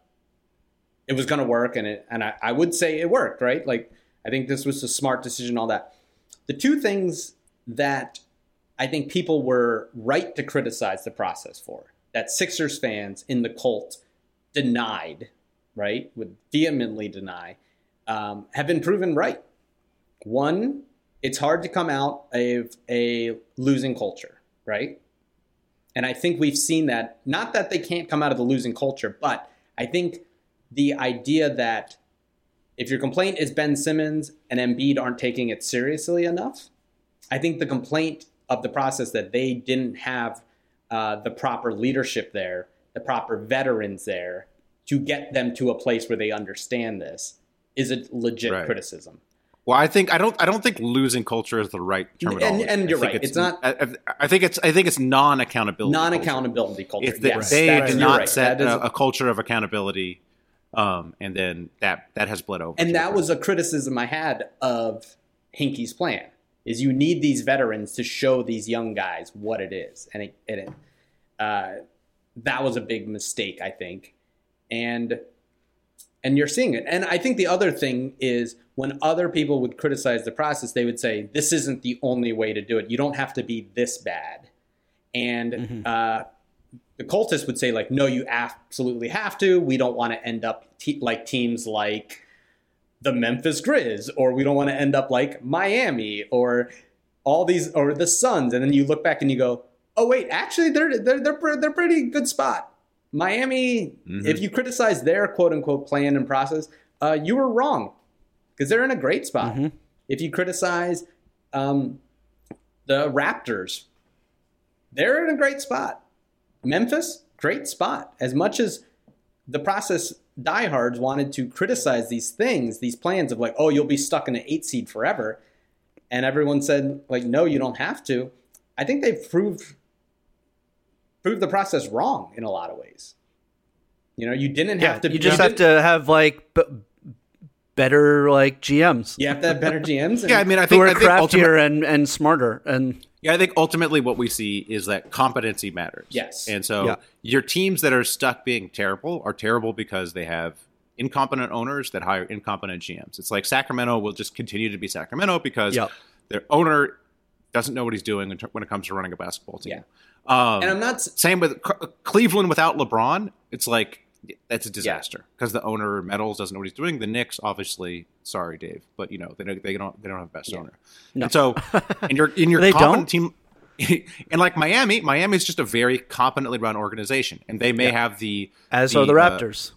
it was going to work, and it and I, I would say it worked, right? Like I think this was a smart decision, all that. The two things that I think people were right to criticize the process for that Sixers fans in the cult denied, right, would vehemently deny, um, have been proven right. One, it's hard to come out of a losing culture, right? And I think we've seen that, not that they can't come out of the losing culture, but I think the idea that if your complaint is Ben Simmons and Embiid aren't taking it seriously enough, I think the complaint of the process that they didn't have uh, the proper leadership there, the proper veterans there to get them to a place where they understand this is a legit Right. criticism. Well, I think I don't. I don't think losing culture is the right terminology. and I you're right. It's not- I, I- think it's. I think it's non-accountability. Non-accountability culture. If they, yes, they did not right. set a, a culture of accountability, um, and then that that has bled over. and that was a criticism I had of Hinkie's plan. Is you need these veterans to show these young guys what it is, and it, it uh, that was a big mistake, I think, and and you're seeing it. And I think the other thing is when other people would criticize the process, they would say this isn't the only way to do it. You don't have to be this bad, and uh, the cultists would say like, no, you absolutely have to. We don't want to end up te- like teams like the Memphis Grizz, or we don't want to end up like Miami, or all these, or the Suns. And then you look back and you go, oh wait, actually they're they're they're, they're pretty good spot. Miami, if you criticize their quote unquote plan and process, uh, you were wrong because they're in a great spot. If you criticize um, the Raptors, they're in a great spot. Memphis, great spot. As much as the process diehards wanted to criticize these things, these plans of like, oh, you'll be stuck in an eight seed forever, and everyone said like, no, you don't have to. I think they've proved proved the process wrong in a lot of ways. You know, you didn't have to. you just have to have like b- better like GMs. You have to have better GMs. And, Yeah, I mean, I who think, are I think craftier ultimate- and, and smarter and Yeah, I think ultimately what we see is that competency matters. Yes. And so Yeah. your teams that are stuck being terrible are terrible because they have incompetent owners that hire incompetent GMs. It's like Sacramento will just continue to be Sacramento because Yep. their owner doesn't know what he's doing when it comes to running a basketball team. Yeah. Um, and I'm not. s- same with C- Cleveland without LeBron. It's like that's a disaster because the owner meddles doesn't know what he's doing. The Knicks, obviously, sorry, Dave, but you know they don't they don't they don't have the best owner. And so, and you're in your They competent don't? team. and like Miami, Miami is just a very competently run organization, and they may Yeah. have the As are the uh, Raptors.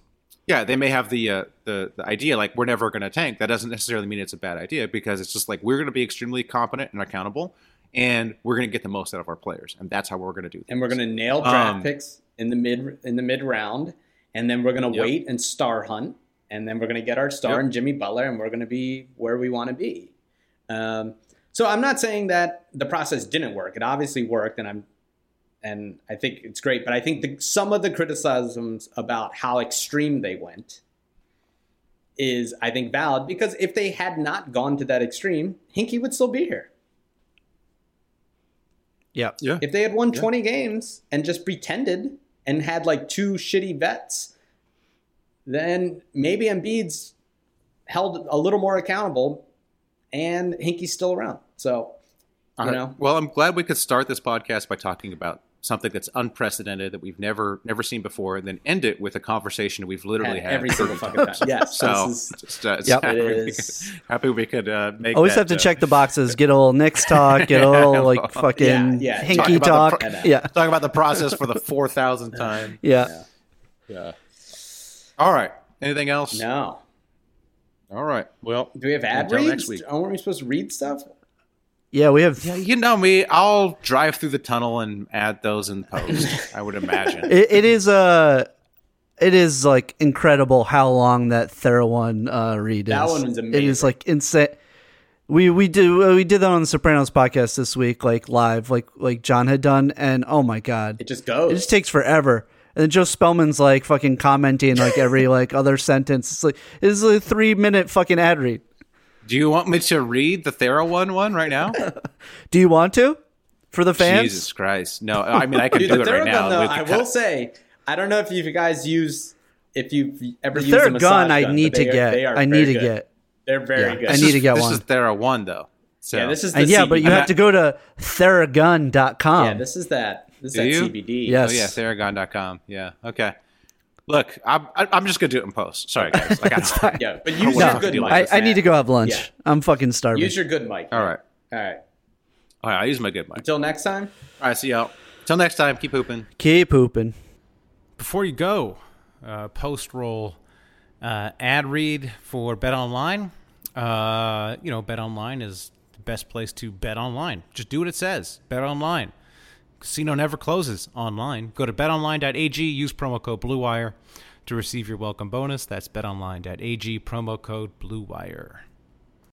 yeah, they may have the uh, the the idea like we're never going to tank. That doesn't necessarily mean it's a bad idea because it's just like we're going to be extremely competent and accountable, and we're going to get the most out of our players, and that's how we're going to do. Things. and we're gonna nail draft Um, picks in the mid in the mid round, and then we're gonna Yep. wait and star hunt, and then we're gonna get our star Yep. and Jimmy Butler, and we're gonna be where we want to be. Um, so I'm not saying that the process didn't work. It obviously worked, and I'm and I think it's great. But I think the, some of the criticisms about how extreme they went is, I think, valid because if they had not gone to that extreme, Hinkie would still be here. Yeah. Yeah, If they had won 20 games and just pretended and had like two shitty vets, then maybe Embiid's held a little more accountable and Hinkie's still around. So, you right. know, Well, I'm glad we could start this podcast by talking about something that's unprecedented that we've never never seen before, and then end it with a conversation we've literally had had every single fucking time. Yes. So, this is, just, uh, just Yep. happy, It we could, happy we could uh, make. Always that, have to uh, check the boxes. Get a little Knicks talk. Get a little like fucking Yeah, yeah. Hinkie Talk talk. the pro- yeah. Talk about the process for the four thousandth time. yeah, Yeah. All right. Anything else? no. All right. Well, Do we have ad Until reads? next week. Aren't we supposed to read stuff? Yeah. We have. yeah, you know me. I'll drive through the tunnel and add those in post. I would imagine. It, it is uh it is like incredible how long that Thera one uh, read is. That one was It is like insane. We we do we did that on the Sopranos podcast this week, like live, like like John had done, and oh my god, It just goes. it just takes forever. And then Joe Spellman's like fucking commenting like every like other sentence. It's like it's a three minute fucking ad read. Do you want me to read the Thera one one right now? Do you want to for the fans? Jesus Christ! No, I mean I can Dude, do the it right Theragun, now. though, We I will cut- say, I don't know if you guys use, if you've ever The used a Theragun massage I need to they are- get. they are I need to good. get. They're very Yeah, good. I need is- to get this one. This is Thera one though. So yeah, this is the And yeah, but CBD. you have to go to theragun.com. Yeah, this is that. This is that you? CBD. Yes. Oh yeah, Theragun.com. Yeah. Okay. Look, I'm I- I'm just gonna do it in post. Sorry guys. Like, I, Yeah, but I use wanna your fucking good deal mic. I, I need to go have lunch. Yeah. I'm fucking starving. Use your good mic. all right. All right. All right. I'll use my good mic. Until next time. All right. See y'all. Till next time. Keep hooping. Keep pooping. Before you go, uh, post roll uh, ad read for Bet Online. Uh, you know, Bet Online is the best place to bet online. Just do what it says. Bet Online. Casino never closes online. Go to betonline.ag, use promo code BlueWire to receive your welcome bonus. That's betonline.ag, promo code BlueWire.